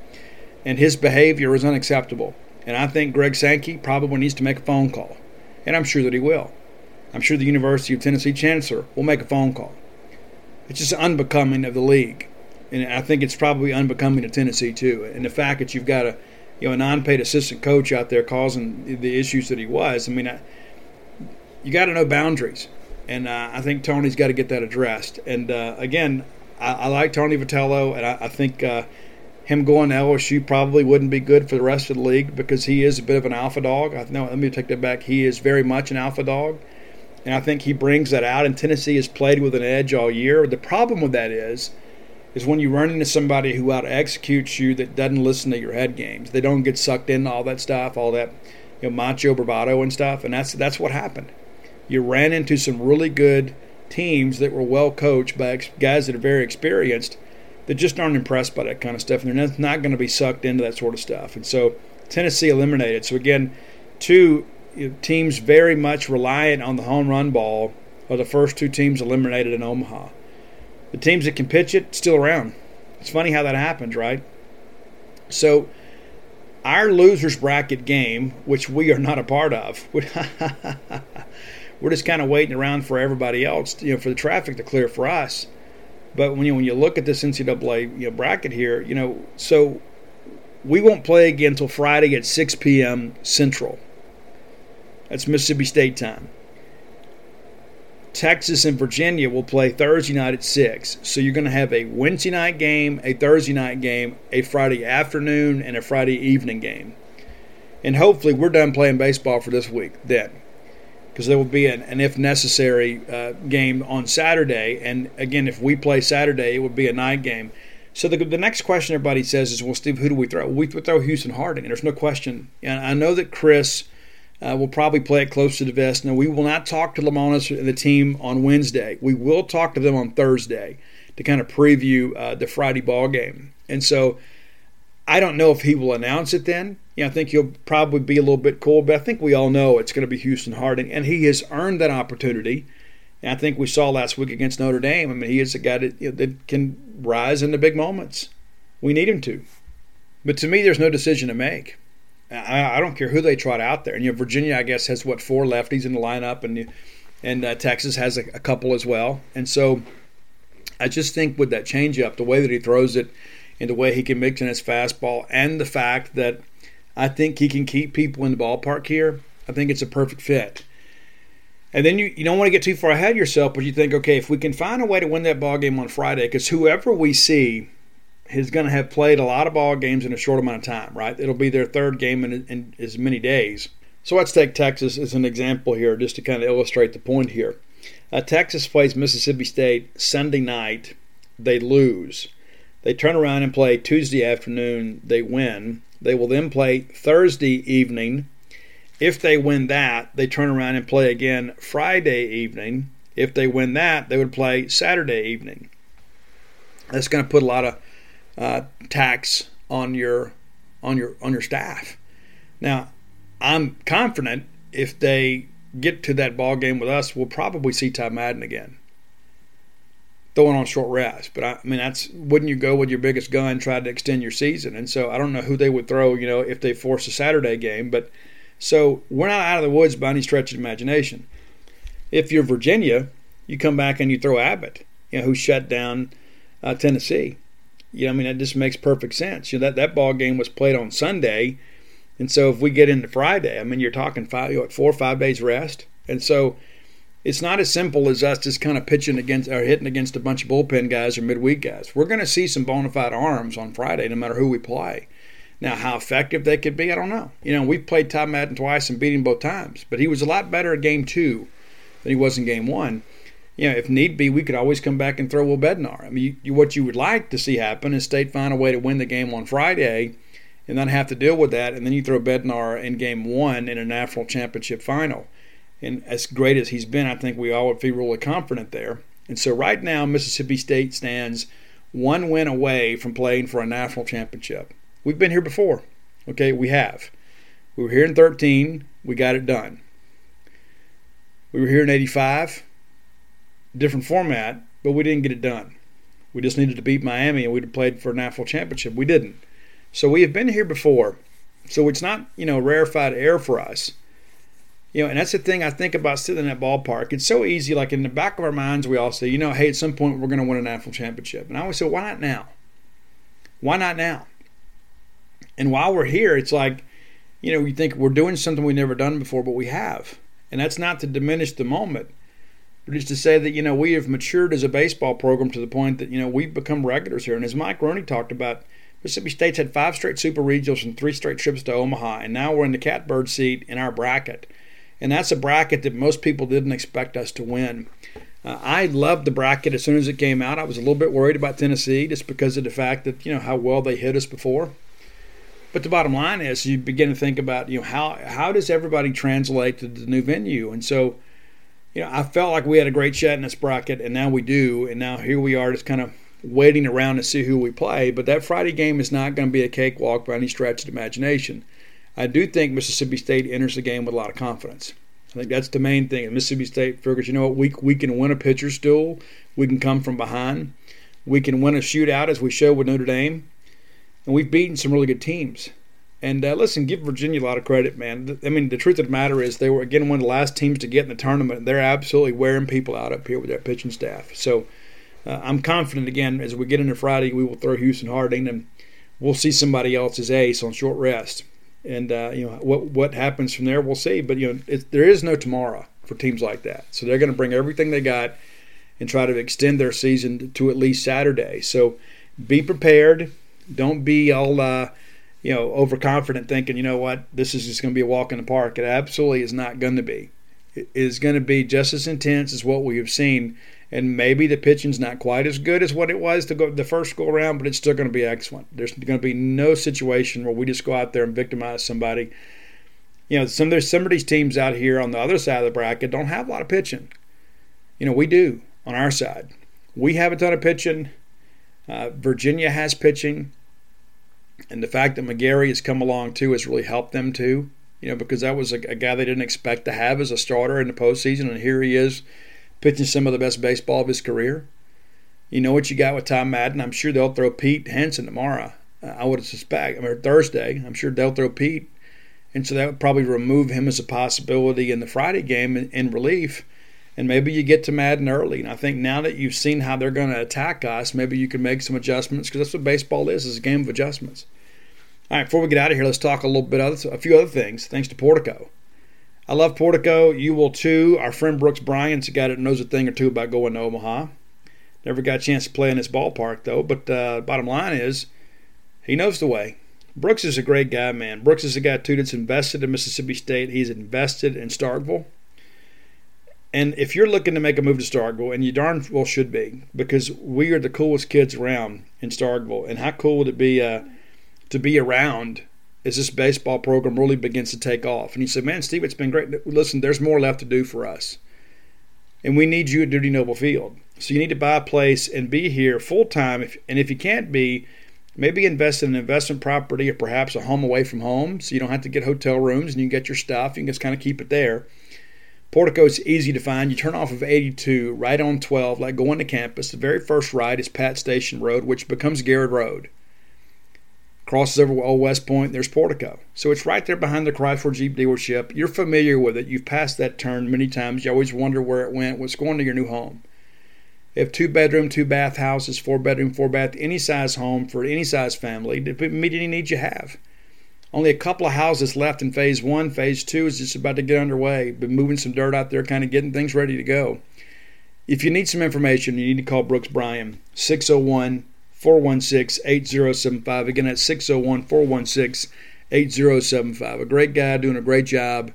and his behavior is unacceptable. And I think Greg Sankey probably needs to make a phone call, and I'm sure that he will. I'm sure the University of Tennessee chancellor will make a phone call. It's just unbecoming of the league, and I think it's probably unbecoming of Tennessee too. And the fact that you've got a you know a non-paid assistant coach out there causing the issues that he was. I mean, I, you got to know boundaries, and uh, I think Tony's got to get that addressed. And uh, again, I, I, like Tony Vitello, and I, I think uh, him going to LSU probably wouldn't be good for the rest of the league because he is a bit of an alpha dog. I, no, let me take that back. He is very much an alpha dog. And I think he brings that out. And Tennessee has played with an edge all year. The problem with that is, is when you run into somebody who out executes you that doesn't listen to your head games. They don't get sucked into all that stuff, all that you know, macho bravado and stuff. And that's that's what happened. You ran into some really good teams that were well coached by guys that are very experienced that just aren't impressed by that kind of stuff, and they're not going to be sucked into that sort of stuff. And so Tennessee eliminated. So again, two teams very much reliant on the home run ball are the first two teams eliminated in Omaha. The teams that can pitch it still around. It's funny how that happens, right? So our losers bracket game, which we are not a part of, we're just kind of waiting around for everybody else, you know, for the traffic to clear for us. But when you when you look at this NCAA you know, bracket here, you know, so we won't play again until Friday at 6 p.m. Central. That's Mississippi State time. Texas and Virginia will play Thursday night at 6. So you're going to have a Wednesday night game, a Thursday night game, a Friday afternoon, and a Friday evening game. And hopefully we're done playing baseball for this week then. Because there will be an, an if necessary uh, game on Saturday. And again, if we play Saturday, it would be a night game. So the, the next question everybody says is, well, Steve, who do we throw? We throw Houston Harding. And there's no question. And I know that Chris uh, we'll probably play it close to the vest. Now, we will not talk to Lemonis and the team on Wednesday. We will talk to them on Thursday to kind of preview uh, the Friday ball game. And so I don't know if he will announce it then. Know, I think he'll probably be a little bit cool, but I think we all know it's going to be Houston Harding, and he has earned that opportunity. And I think we saw last week against Notre Dame. I mean, he is a guy that, you know, that can rise in the big moments. We need him to. But to me, there's no decision to make. I, I, don't care who they trot out there. And you know, Virginia, I guess, has what four lefties in the lineup, and and uh, Texas has a, a, couple as well. And so, I just think with that changeup, the way that he throws it, and the way he can mix in his fastball, and the fact that I think he can keep people in the ballpark here, I think it's a perfect fit. And then you, you don't want to get too far ahead of yourself, but you think, okay, if we can find a way to win that ball game on Friday, because whoever we see is going to have played a lot of ball games in a short amount of time, right? It'll be their third game in, in as many days. So let's take Texas as an example here, just to kind of illustrate the point here. Uh, Texas plays Mississippi State Sunday night. They lose. They turn around and play Tuesday afternoon. They win. They will then play Thursday evening. If they win that, they turn around and play again Friday evening. If they win that, they would play Saturday evening. That's going to put a lot of uh, tax on your on your on your staff. Now, I'm confident if they get to that ball game with us, we'll probably see Ty Madden again. Throwing on short rest, but I, I mean that's wouldn't you go with your biggest gun try to extend your season? And so I don't know who they would throw, you know, if they force a Saturday game. But so we're not out of the woods by any stretch of imagination. If you're Virginia, you come back and you throw Abbott, you know, who shut down uh, Tennessee. You know, I mean, that just makes perfect sense. You know, that, that ball game was played on Sunday. And so if we get into Friday, I mean, you're talking five, you know, four or five days rest. And so it's not as simple as us just kind of pitching against or hitting against a bunch of bullpen guys or midweek guys. We're going to see some bona fide arms on Friday, no matter who we play. Now, how effective they could be, I don't know. You know, we've played Todd Madden twice and beat him both times, but he was a lot better at game two than he was in game one. You know, if need be, we could always come back and throw Will Bednar. I mean, you, you, what you would like to see happen is State find a way to win the game on Friday and not have to deal with that, and then you throw Bednar in game one in a national championship final. And as great as he's been, I think we all would feel really confident there. And so right now, Mississippi State stands one win away from playing for a national championship. We've been here before. Okay, we have. We were here in 13, we got it done. We were here in 85, different format, but we didn't get it done. We just needed to beat Miami and we'd have played for a national championship. We didn't. So we have been here before. So it's not, you know, rarefied air for us. You know, and that's the thing I think about sitting in that ballpark. It's so easy. Like in the back of our minds, we all say, you know, hey, at some point we're going to win a national championship. And I always say, why not now? Why not now? And while we're here, it's like, you know, we think we're doing something we've never done before, but we have. And that's not to diminish the moment, but it's to say that, you know, we have matured as a baseball program to the point that, you know, we've become regulars here. And as Mike Roney talked about, Mississippi State's had five straight super regionals and three straight trips to Omaha, and now we're in the catbird seat in our bracket. And that's a bracket that most people didn't expect us to win. Uh, I loved the bracket as soon as it came out. I was a little bit worried about Tennessee just because of the fact that, you know, how well they hit us before. But the bottom line is you begin to think about, you know, how how does everybody translate to the new venue? And so, you know, I felt like we had a great shot in this bracket, and now we do. And now here we are just kind of waiting around to see who we play. But that Friday game is not going to be a cakewalk by any stretch of the imagination. I do think Mississippi State enters the game with a lot of confidence. I think that's the main thing. Mississippi State figures, you know what, we, we can win a pitcher's duel. We can come from behind. We can win a shootout as we showed with Notre Dame and we've beaten some really good teams. And uh, listen, give Virginia a lot of credit, man. I mean, the truth of the matter is they were again one of the last teams to get in the tournament. They're absolutely wearing people out up here with their pitching staff. So uh, I'm confident again as we get into Friday, we will throw Houston Harding and we'll see somebody else's ace on short rest. And uh, you know what what happens from there, we'll see. But you know, there is no tomorrow for teams like that. So they're going to bring everything they got and try to extend their season to at least Saturday. So be prepared don't be all, uh, you know, overconfident thinking, you know what, this is just going to be a walk in the park. It absolutely is not going to be. It is going to be just as intense as what we have seen. And maybe the pitching's not quite as good as what it was to go the first go around, but it's still going to be excellent. There's going to be no situation where we just go out there and victimize somebody. You know, some there's some of these teams out here on the other side of the bracket don't have a lot of pitching. You know, we do on our side. We have a ton of pitching. Uh, Virginia has pitching and the fact that McGarry has come along too has really helped them too. You know, because that was a, a guy they didn't expect to have as a starter in the postseason, and here he is pitching some of the best baseball of his career. You know what you got with Tom Madden. I'm sure they'll throw Pete Hansen tomorrow. I would suspect, I mean, Thursday. I'm sure they'll throw Pete, and so that would probably remove him as a possibility in the Friday game in, in relief. And maybe you get to Madden early. And I think now that you've seen how they're going to attack us, maybe you can make some adjustments because that's what baseball is: is a game of adjustments. All right, before we get out of here, let's talk a little bit of a few other things. Thanks to Portico. I love Portico. You will too. Our friend Brooks Bryant's a guy that knows a thing or two about going to Omaha. Never got a chance to play in this ballpark though. But uh, bottom line is, he knows the way. Brooks is a great guy, man. Brooks is a guy too that's invested in Mississippi State. He's invested in Starkville. And if you're looking to make a move to Starkville, and you darn well should be, because we are the coolest kids around in Starkville, and how cool would it be? Uh, to be around as this baseball program really begins to take off. And he said, Man, Steve, it's been great. Listen, there's more left to do for us. And we need you at Dudy Noble Field. So you need to buy a place and be here full time. And if you can't be, maybe invest in an investment property or perhaps a home away from home so you don't have to get hotel rooms and you can get your stuff. You can just kind of keep it there. Portico is easy to find. You turn off of 82 right on 12, like going to campus. The very first right is Pat Station Road, which becomes Garrett Road crosses over Old West Point, there's Portico. So it's right there behind the Chrysler Jeep dealership. You're familiar with it. You've passed that turn many times. You always wonder where it went, what's going to your new home. If two bedroom, two bath houses, four bedroom, four bath, any size home for any size family, to meet any needs you have. Only a couple of houses left in phase one. Phase two is just about to get underway. Been moving some dirt out there, kind of getting things ready to go. If you need some information, you need to call Brooks Bryan, 601 416 8075. Again, that's 601 416 8075. A great guy doing a great job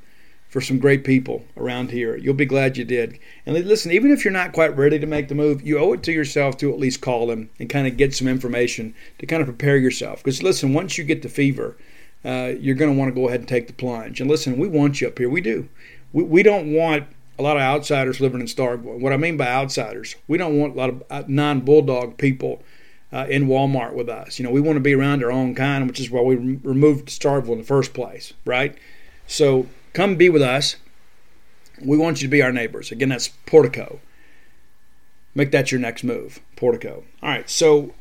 for some great people around here. You'll be glad you did. And listen, even if you're not quite ready to make the move, you owe it to yourself to at least call them and kind of get some information to kind of prepare yourself. Because listen, once you get the fever, uh, you're going to want to go ahead and take the plunge. And listen, we want you up here. We do. We, we don't want a lot of outsiders living in Starkville. What I mean by outsiders, we don't want a lot of uh, non Bulldog people uh, in Walmart with us. You know, we want to be around our own kind, which is why we removed Starkville in the first place, right? So come be with us. We want you to be our neighbors. Again, that's Portico. Make that your next move, Portico. All right, so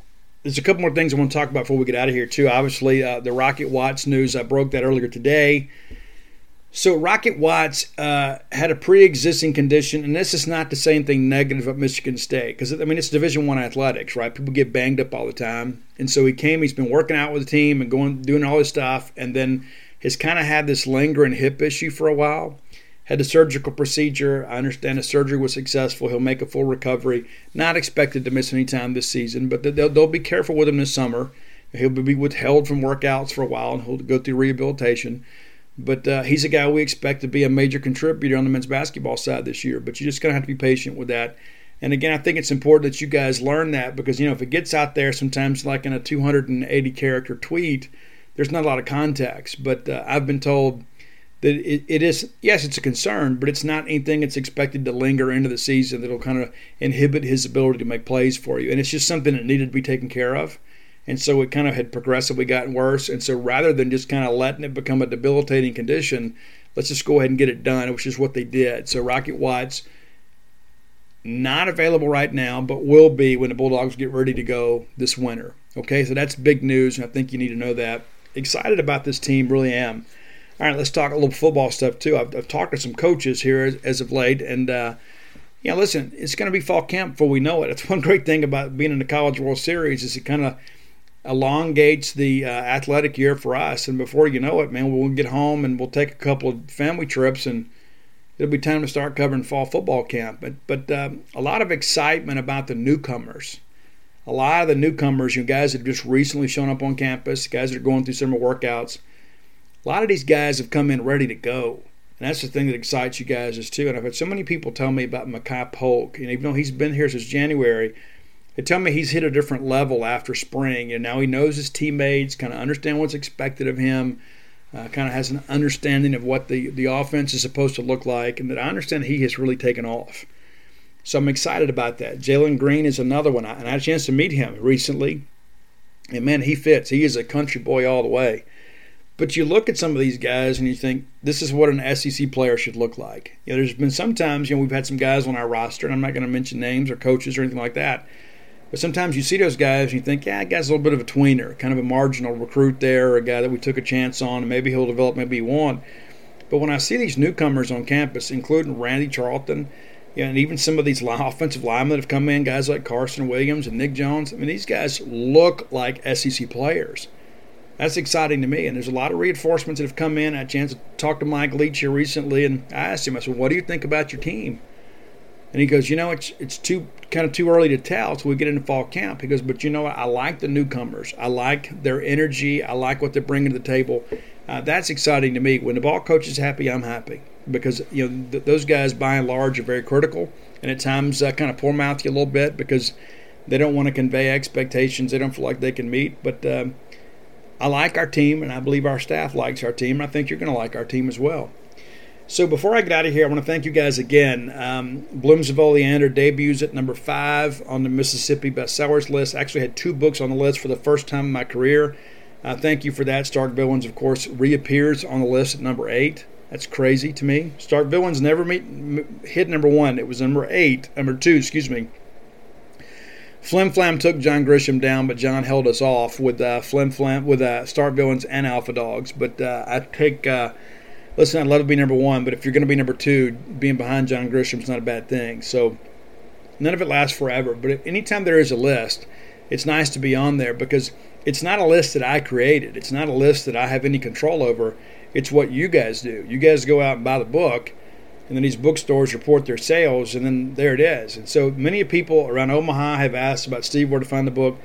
there's a couple more things I want to talk about before we get out of here, too. Obviously, uh, the Rocket Watts news, I broke that earlier today. So, Rocket Watts uh, had a pre-existing condition, and this is not to say anything negative about Michigan State, because I mean it's Division One athletics, right? People get banged up all the time, and so he came. He's been working out with the team and going, doing all his stuff, and then has kind of had this lingering hip issue for a while had a surgical procedure. I understand the surgery was successful. He'll make a full recovery. Not expected to miss any time this season, but they'll, they'll be careful with him this summer. He'll be withheld from workouts for a while and he'll go through rehabilitation. But uh, he's a guy we expect to be a major contributor on the men's basketball side this year. But you're just going to have to be patient with that. And again, I think it's important that you guys learn that because, you know, if it gets out there sometimes like in a 280 character tweet, there's not a lot of context. But uh, I've been told – that it, it is yes it's a concern but it's not anything that's expected to linger into the season that'll kind of inhibit his ability to make plays for you and it's just something that needed to be taken care of and so it kind of had progressively gotten worse. And so rather than just kind of letting it become a debilitating condition let's just go ahead and get it done which is what they did. So rocket watts not available right now but will be when the bulldogs get ready to go this winter. Okay so that's big news and i think you need to know that. Excited about this team really am. All right, let's talk a little football stuff too. I've, I've talked to some coaches here as, as of late, and uh, yeah, listen, it's going to be fall camp before we know it. It's one great thing about being in the College World Series is it kind of elongates the uh, athletic year for us, and before you know it, man, we'll get home and we'll take a couple of family trips, and it'll be time to start covering fall football camp. But but um, a lot of excitement about the newcomers. A lot of the newcomers, you guys that have just recently shown up on campus, guys that are going through summer workouts a lot of these guys have come in ready to go. And that's the thing that excites you guys is too. And I've had so many people tell me about Makai Polk. And even though he's been here since January, they tell me he's hit a different level after spring. And now he knows his teammates, kind of understand what's expected of him, uh, kind of has an understanding of what the, the offense is supposed to look like. And that I understand he has really taken off. So I'm excited about that. Jalen Green is another one. And I had a chance to meet him recently. And man, he fits. He is a country boy all the way. But you look at some of these guys and you think this is what an SEC player should look like. You know, there's been sometimes you know we've had some guys on our roster, and I'm not going to mention names or coaches or anything like that. But sometimes you see those guys and you think, yeah, that guy's a little bit of a tweener, kind of a marginal recruit there, or a guy that we took a chance on, and maybe he'll develop, maybe he won't. But when I see these newcomers on campus, including Randy Charlton, know, and even some of these offensive linemen that have come in, guys like Carson Williams and Nick Jones, I mean, these guys look like SEC players that's exciting to me. And there's a lot of reinforcements that have come in. I had a chance to talk to Mike Leach here recently, and I asked him, I said, "What do you think about your team?" And he goes, "You know, it's it's too kind of too early to tell until we get into fall camp." He goes, "But you know what? I like the newcomers. I like their energy. I like what they're bringing to the table. Uh, that's exciting to me. When the ball coach is happy, I'm happy because you know th- those guys, by and large, are very critical, and at times uh, kind of poor mouth you a little bit because." They don't want to convey expectations they don't feel like they can meet. But um, I like our team, and I believe our staff likes our team, and I think you're going to like our team as well. So before I get out of here, I want to thank you guys again. Um, Blooms of Oleander debuts at number five on the Mississippi bestsellers list. I actually had two books on the list for the first time in my career. Uh, thank you for that. Stark Villains, of course, reappears on the list at number eight. That's crazy to me. Stark Villains never meet, hit number one. It was number eight, number two, excuse me, Flim Flam took John Grisham down, but John held us off with uh, Flim Flam, with uh, Stark Villains and Alpha Dogs. But uh, I take, uh, listen, I'd love to be number one, but if you're going to be number two, being behind John Grisham is not a bad thing. So none of it lasts forever. But anytime there is a list, it's nice to be on there because it's not a list that I created. It's not a list that I have any control over. It's what you guys do. You guys go out and buy the book, and then these bookstores report their sales, and then there it is. And so many people around Omaha have asked about Steve where to find the book.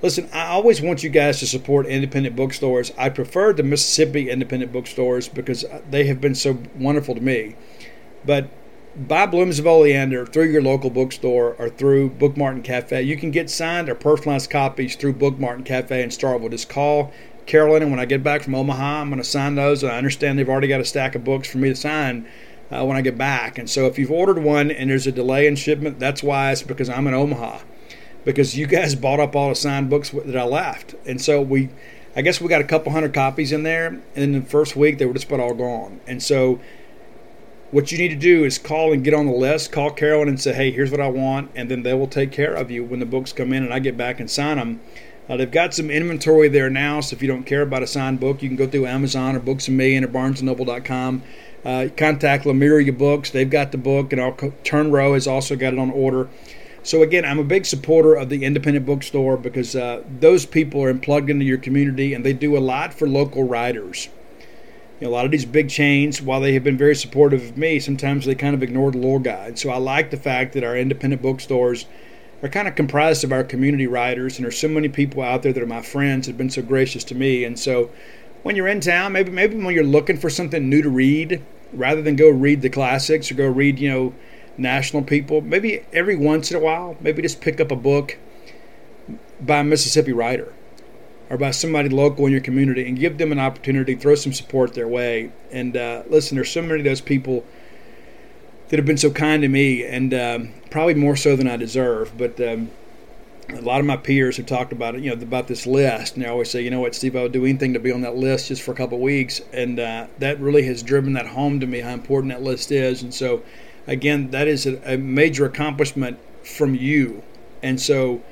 Listen, I always want you guys to support independent bookstores. I prefer the Mississippi independent bookstores because they have been so wonderful to me. But buy Blooms of Oleander through your local bookstore or through Book Mart and Cafe. You can get signed or personalized copies through Book Mart and Cafe in Starkville. Just call Carolyn, and when I get back from Omaha, I'm going to sign those. And I understand they've already got a stack of books for me to sign uh, when I get back. And so if you've ordered one and there's a delay in shipment, that's why it's because I'm in Omaha. Because you guys bought up all the signed books that I left. And so we, I guess we got a couple hundred copies in there. And in the first week, they were just about all gone. And so what you need to do is call and get on the list. Call Carolyn and say, hey, here's what I want. And then they will take care of you when the books come in and I get back and sign them. Uh, they've got some inventory there now, so if you don't care about a signed book, you can go through Amazon or Books a Million or BarnesandNoble.com. Uh, contact Lemuria Books; they've got the book, and Turn Row has also got it on order. So again, I'm a big supporter of the independent bookstore because uh, those people are plugged into your community, and they do a lot for local writers. You know, a lot of these big chains, while they have been very supportive of me, sometimes they kind of ignore the little guy. So I like the fact that our independent bookstores are kind of comprised of our community writers, and there's so many people out there that are my friends have been so gracious to me. And so when you're in town, maybe maybe when you're looking for something new to read, rather than go read the classics or go read, you know, national people, maybe every once in a while, maybe just pick up a book by a Mississippi writer or by somebody local in your community and give them an opportunity, throw some support their way. And uh, listen, there's so many of those people that have been so kind to me, and um, probably more so than I deserve. But um, a lot of my peers have talked about it, you know, about this list, and they always say, you know what, Steve, I would do anything to be on that list just for a couple of weeks, and uh, that really has driven that home to me how important that list is. And so, again, that is a, a major accomplishment from you, and so.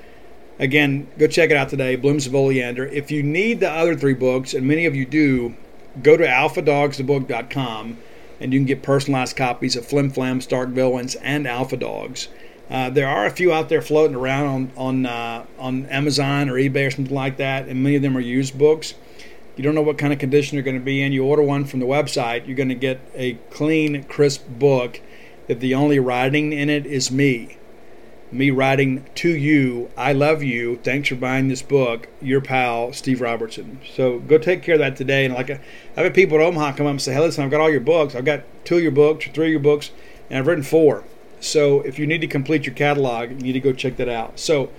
Again, go check it out today, Blooms of Oleander. If you need the other three books, and many of you do, go to alphadogsthebook.com and you can get personalized copies of Flim Flam, Stark Villains, and Alpha Dogs. Uh, there are a few out there floating around on on uh, on Amazon or eBay or something like that, and many of them are used books. You don't know what kind of condition they're going to be in. You order one from the website, you're going to get a clean, crisp book that the only writing in it is me me writing to you, I love you. Thanks for buying this book. Your pal, Steve Robertson. So go take care of that today. And like, I've had people at Omaha come up and say, hey, listen, I've got all your books. I've got two of your books three of your books, and I've written four. So if you need to complete your catalog, you need to go check that out. So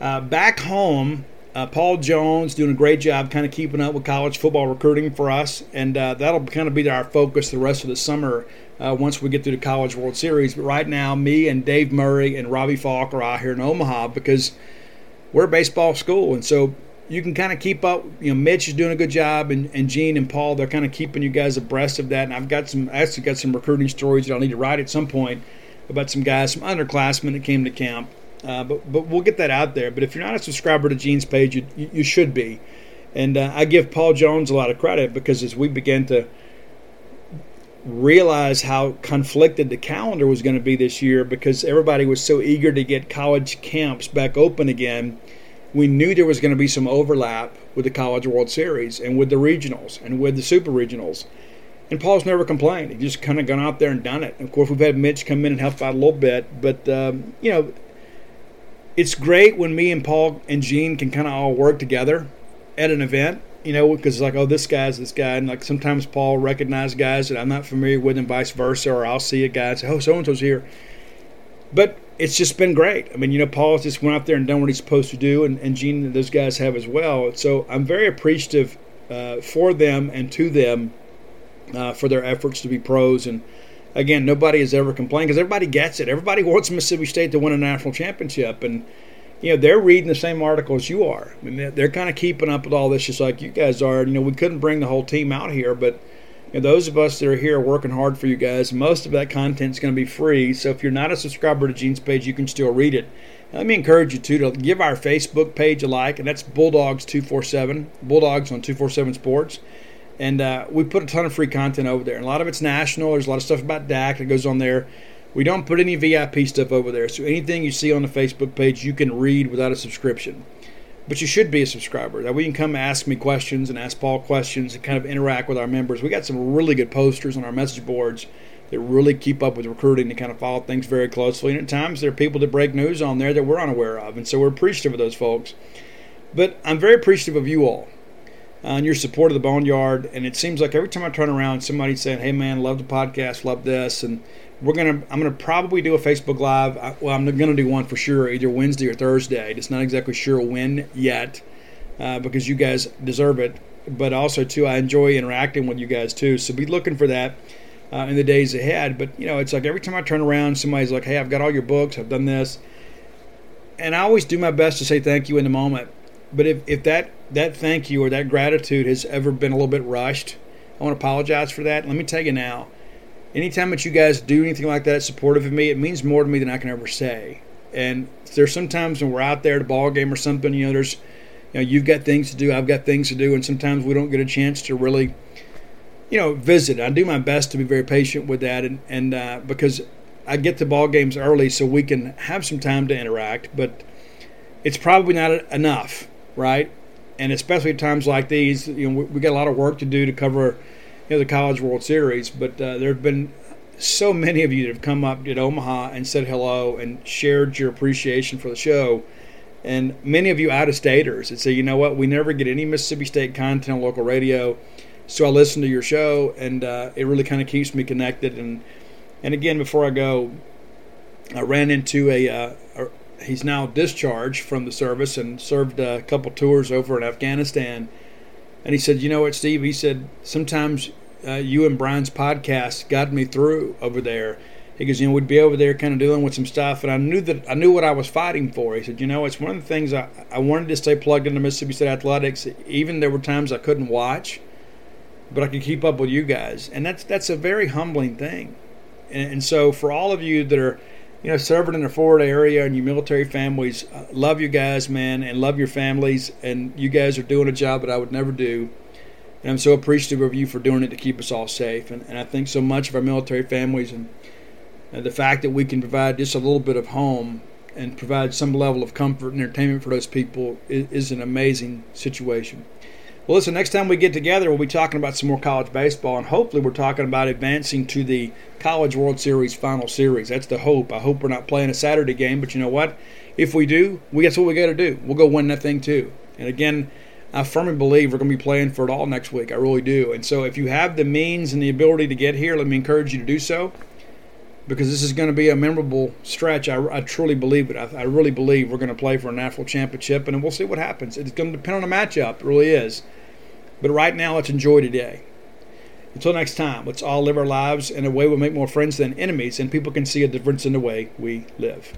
uh, back home, uh, Paul Jones doing a great job kind of keeping up with college football recruiting for us, and uh, that'll kind of be our focus the rest of the summer uh, once we get through the College World Series. But right now, me and Dave Murray and Robbie Falk are out here in Omaha because we're a baseball school, and so you can kind of keep up. You know, Mitch is doing a good job, and, and Gene and Paul they're kind of keeping you guys abreast of that. And I've got some I actually got some recruiting stories that I'll need to write at some point about some guys, some underclassmen that came to camp uh, but but we'll get that out there. But if you're not a subscriber to Gene's page, you you should be. And uh, I give Paul Jones a lot of credit because as we began to realize how conflicted the calendar was going to be this year, because everybody was so eager to get college camps back open again, we knew there was going to be some overlap with the College World Series and with the regionals and with the super regionals. And Paul's never complained. He just kind of gone out there and done it. of course, we've had Mitch come in and help out a little bit, but um, you know it's great when me and Paul and Gene can kind of all work together at an event, you know, because like, oh, this guy's this guy, and like sometimes Paul recognizes guys that I'm not familiar with, and vice versa, or I'll see a guy and say, oh, so and so's here. But it's just been great. I mean, you know, Paul just went out there and done what he's supposed to do, and, and Gene and those guys have as well. So I'm very appreciative uh, for them and to them uh, for their efforts to be pros and again, nobody has ever complained because everybody gets it. Everybody wants Mississippi State to win a national championship, and you know they're reading the same articles you are. I mean, they're, they're kind of keeping up with all this just like you guys are. You know, we couldn't bring the whole team out here, but you know, those of us that are here working hard for you guys. Most of that content is going to be free, so if you're not a subscriber to Gene's page, you can still read it. let me encourage you too to give our Facebook page a like, and that's Bulldogs two four seven Bulldogs on two four seven Sports and uh, we put a ton of free content over there. And a lot of it's national. There's a lot of stuff about Dak that goes on there. We don't put any VIP stuff over there, so anything you see on the Facebook page you can read without a subscription. But you should be a subscriber. That way you can come ask me questions and ask Paul questions and kind of interact with our members. We got some really good posters on our message boards that really keep up with recruiting and kind of follow things very closely. And at times there are people that break news on there that we're unaware of, and so we're appreciative of those folks. But I'm very appreciative of you all uh, and your support of the Boneyard. And it seems like every time I turn around, somebody's saying, "Hey, man, love the podcast, love this," and we're gonna. I'm gonna probably do a Facebook Live. well, I'm gonna do one for sure, either Wednesday or Thursday. It's not exactly sure when yet, uh, because you guys deserve it. But also too, I enjoy interacting with you guys too. So be looking for that. Uh, in the days ahead, but you know, it's like every time I turn around, somebody's like, "Hey, I've got all your books, I've done this," and I always do my best to say thank you in the moment. But if, if that, that thank you or that gratitude has ever been a little bit rushed, I want to apologize for that. Let me tell you now anytime that you guys do anything like that supportive of me, it means more to me than I can ever say. And there's sometimes when we're out there at a ball game or something, you know, there's, you know, you've got things to do, I've got things to do, and sometimes we don't get a chance to really, you know, visit. I do my best to be very patient with that, and and uh, because I get to ball games early so we can have some time to interact, but it's probably not enough right? And especially at times like these, you know, we, we got a lot of work to do to cover, you know, the College World Series. But uh, there have been so many of you that have come up at Omaha and said hello and shared your appreciation for the show. And many of you out of staters that say, you know what, we never get any Mississippi State content on local radio. So I listen to your show, and uh, it really kind of keeps me connected. And and again, before I go, I ran into a, uh, a he's now discharged from the service and served a couple tours over in Afghanistan. And he said, "You know what, Steve?" He said, "Sometimes uh, you and Brian's podcast got me through over there." He goes, "You know, we'd be over there kind of dealing with some stuff, and I knew that I knew what I was fighting for." He said, "You know, it's one of the things I, I wanted to stay plugged into Mississippi State athletics. Even there were times I couldn't watch, but I could keep up with you guys, and that's that's a very humbling thing." and, and so, for all of you that are you know, serving in the Florida area and your military families, uh, love you guys, man, and love your families. And you guys are doing a job that I would never do. And I'm so appreciative of you for doing it to keep us all safe. And, and I think so much of our military families and, and the fact that we can provide just a little bit of home and provide some level of comfort and entertainment for those people is, is an amazing situation. Well, listen, next time we get together, we'll be talking about some more college baseball, and hopefully, we're talking about advancing to the College World Series final series. That's the hope. I hope we're not playing a Saturday game, but you know what? If we do, we that's what we got to do. We'll go win that thing too. And again, I firmly believe we're going to be playing for it all next week. I really do. And so, if you have the means and the ability to get here, let me encourage you to do so because this is going to be a memorable stretch. I, I truly believe it. I, I, really believe we're going to play for a national championship, and we'll see what happens. It's going to depend on the matchup. It really is. But right now, let's enjoy today. Until next time, let's all live our lives in a way we make more friends than enemies, and people can see a difference in the way we live.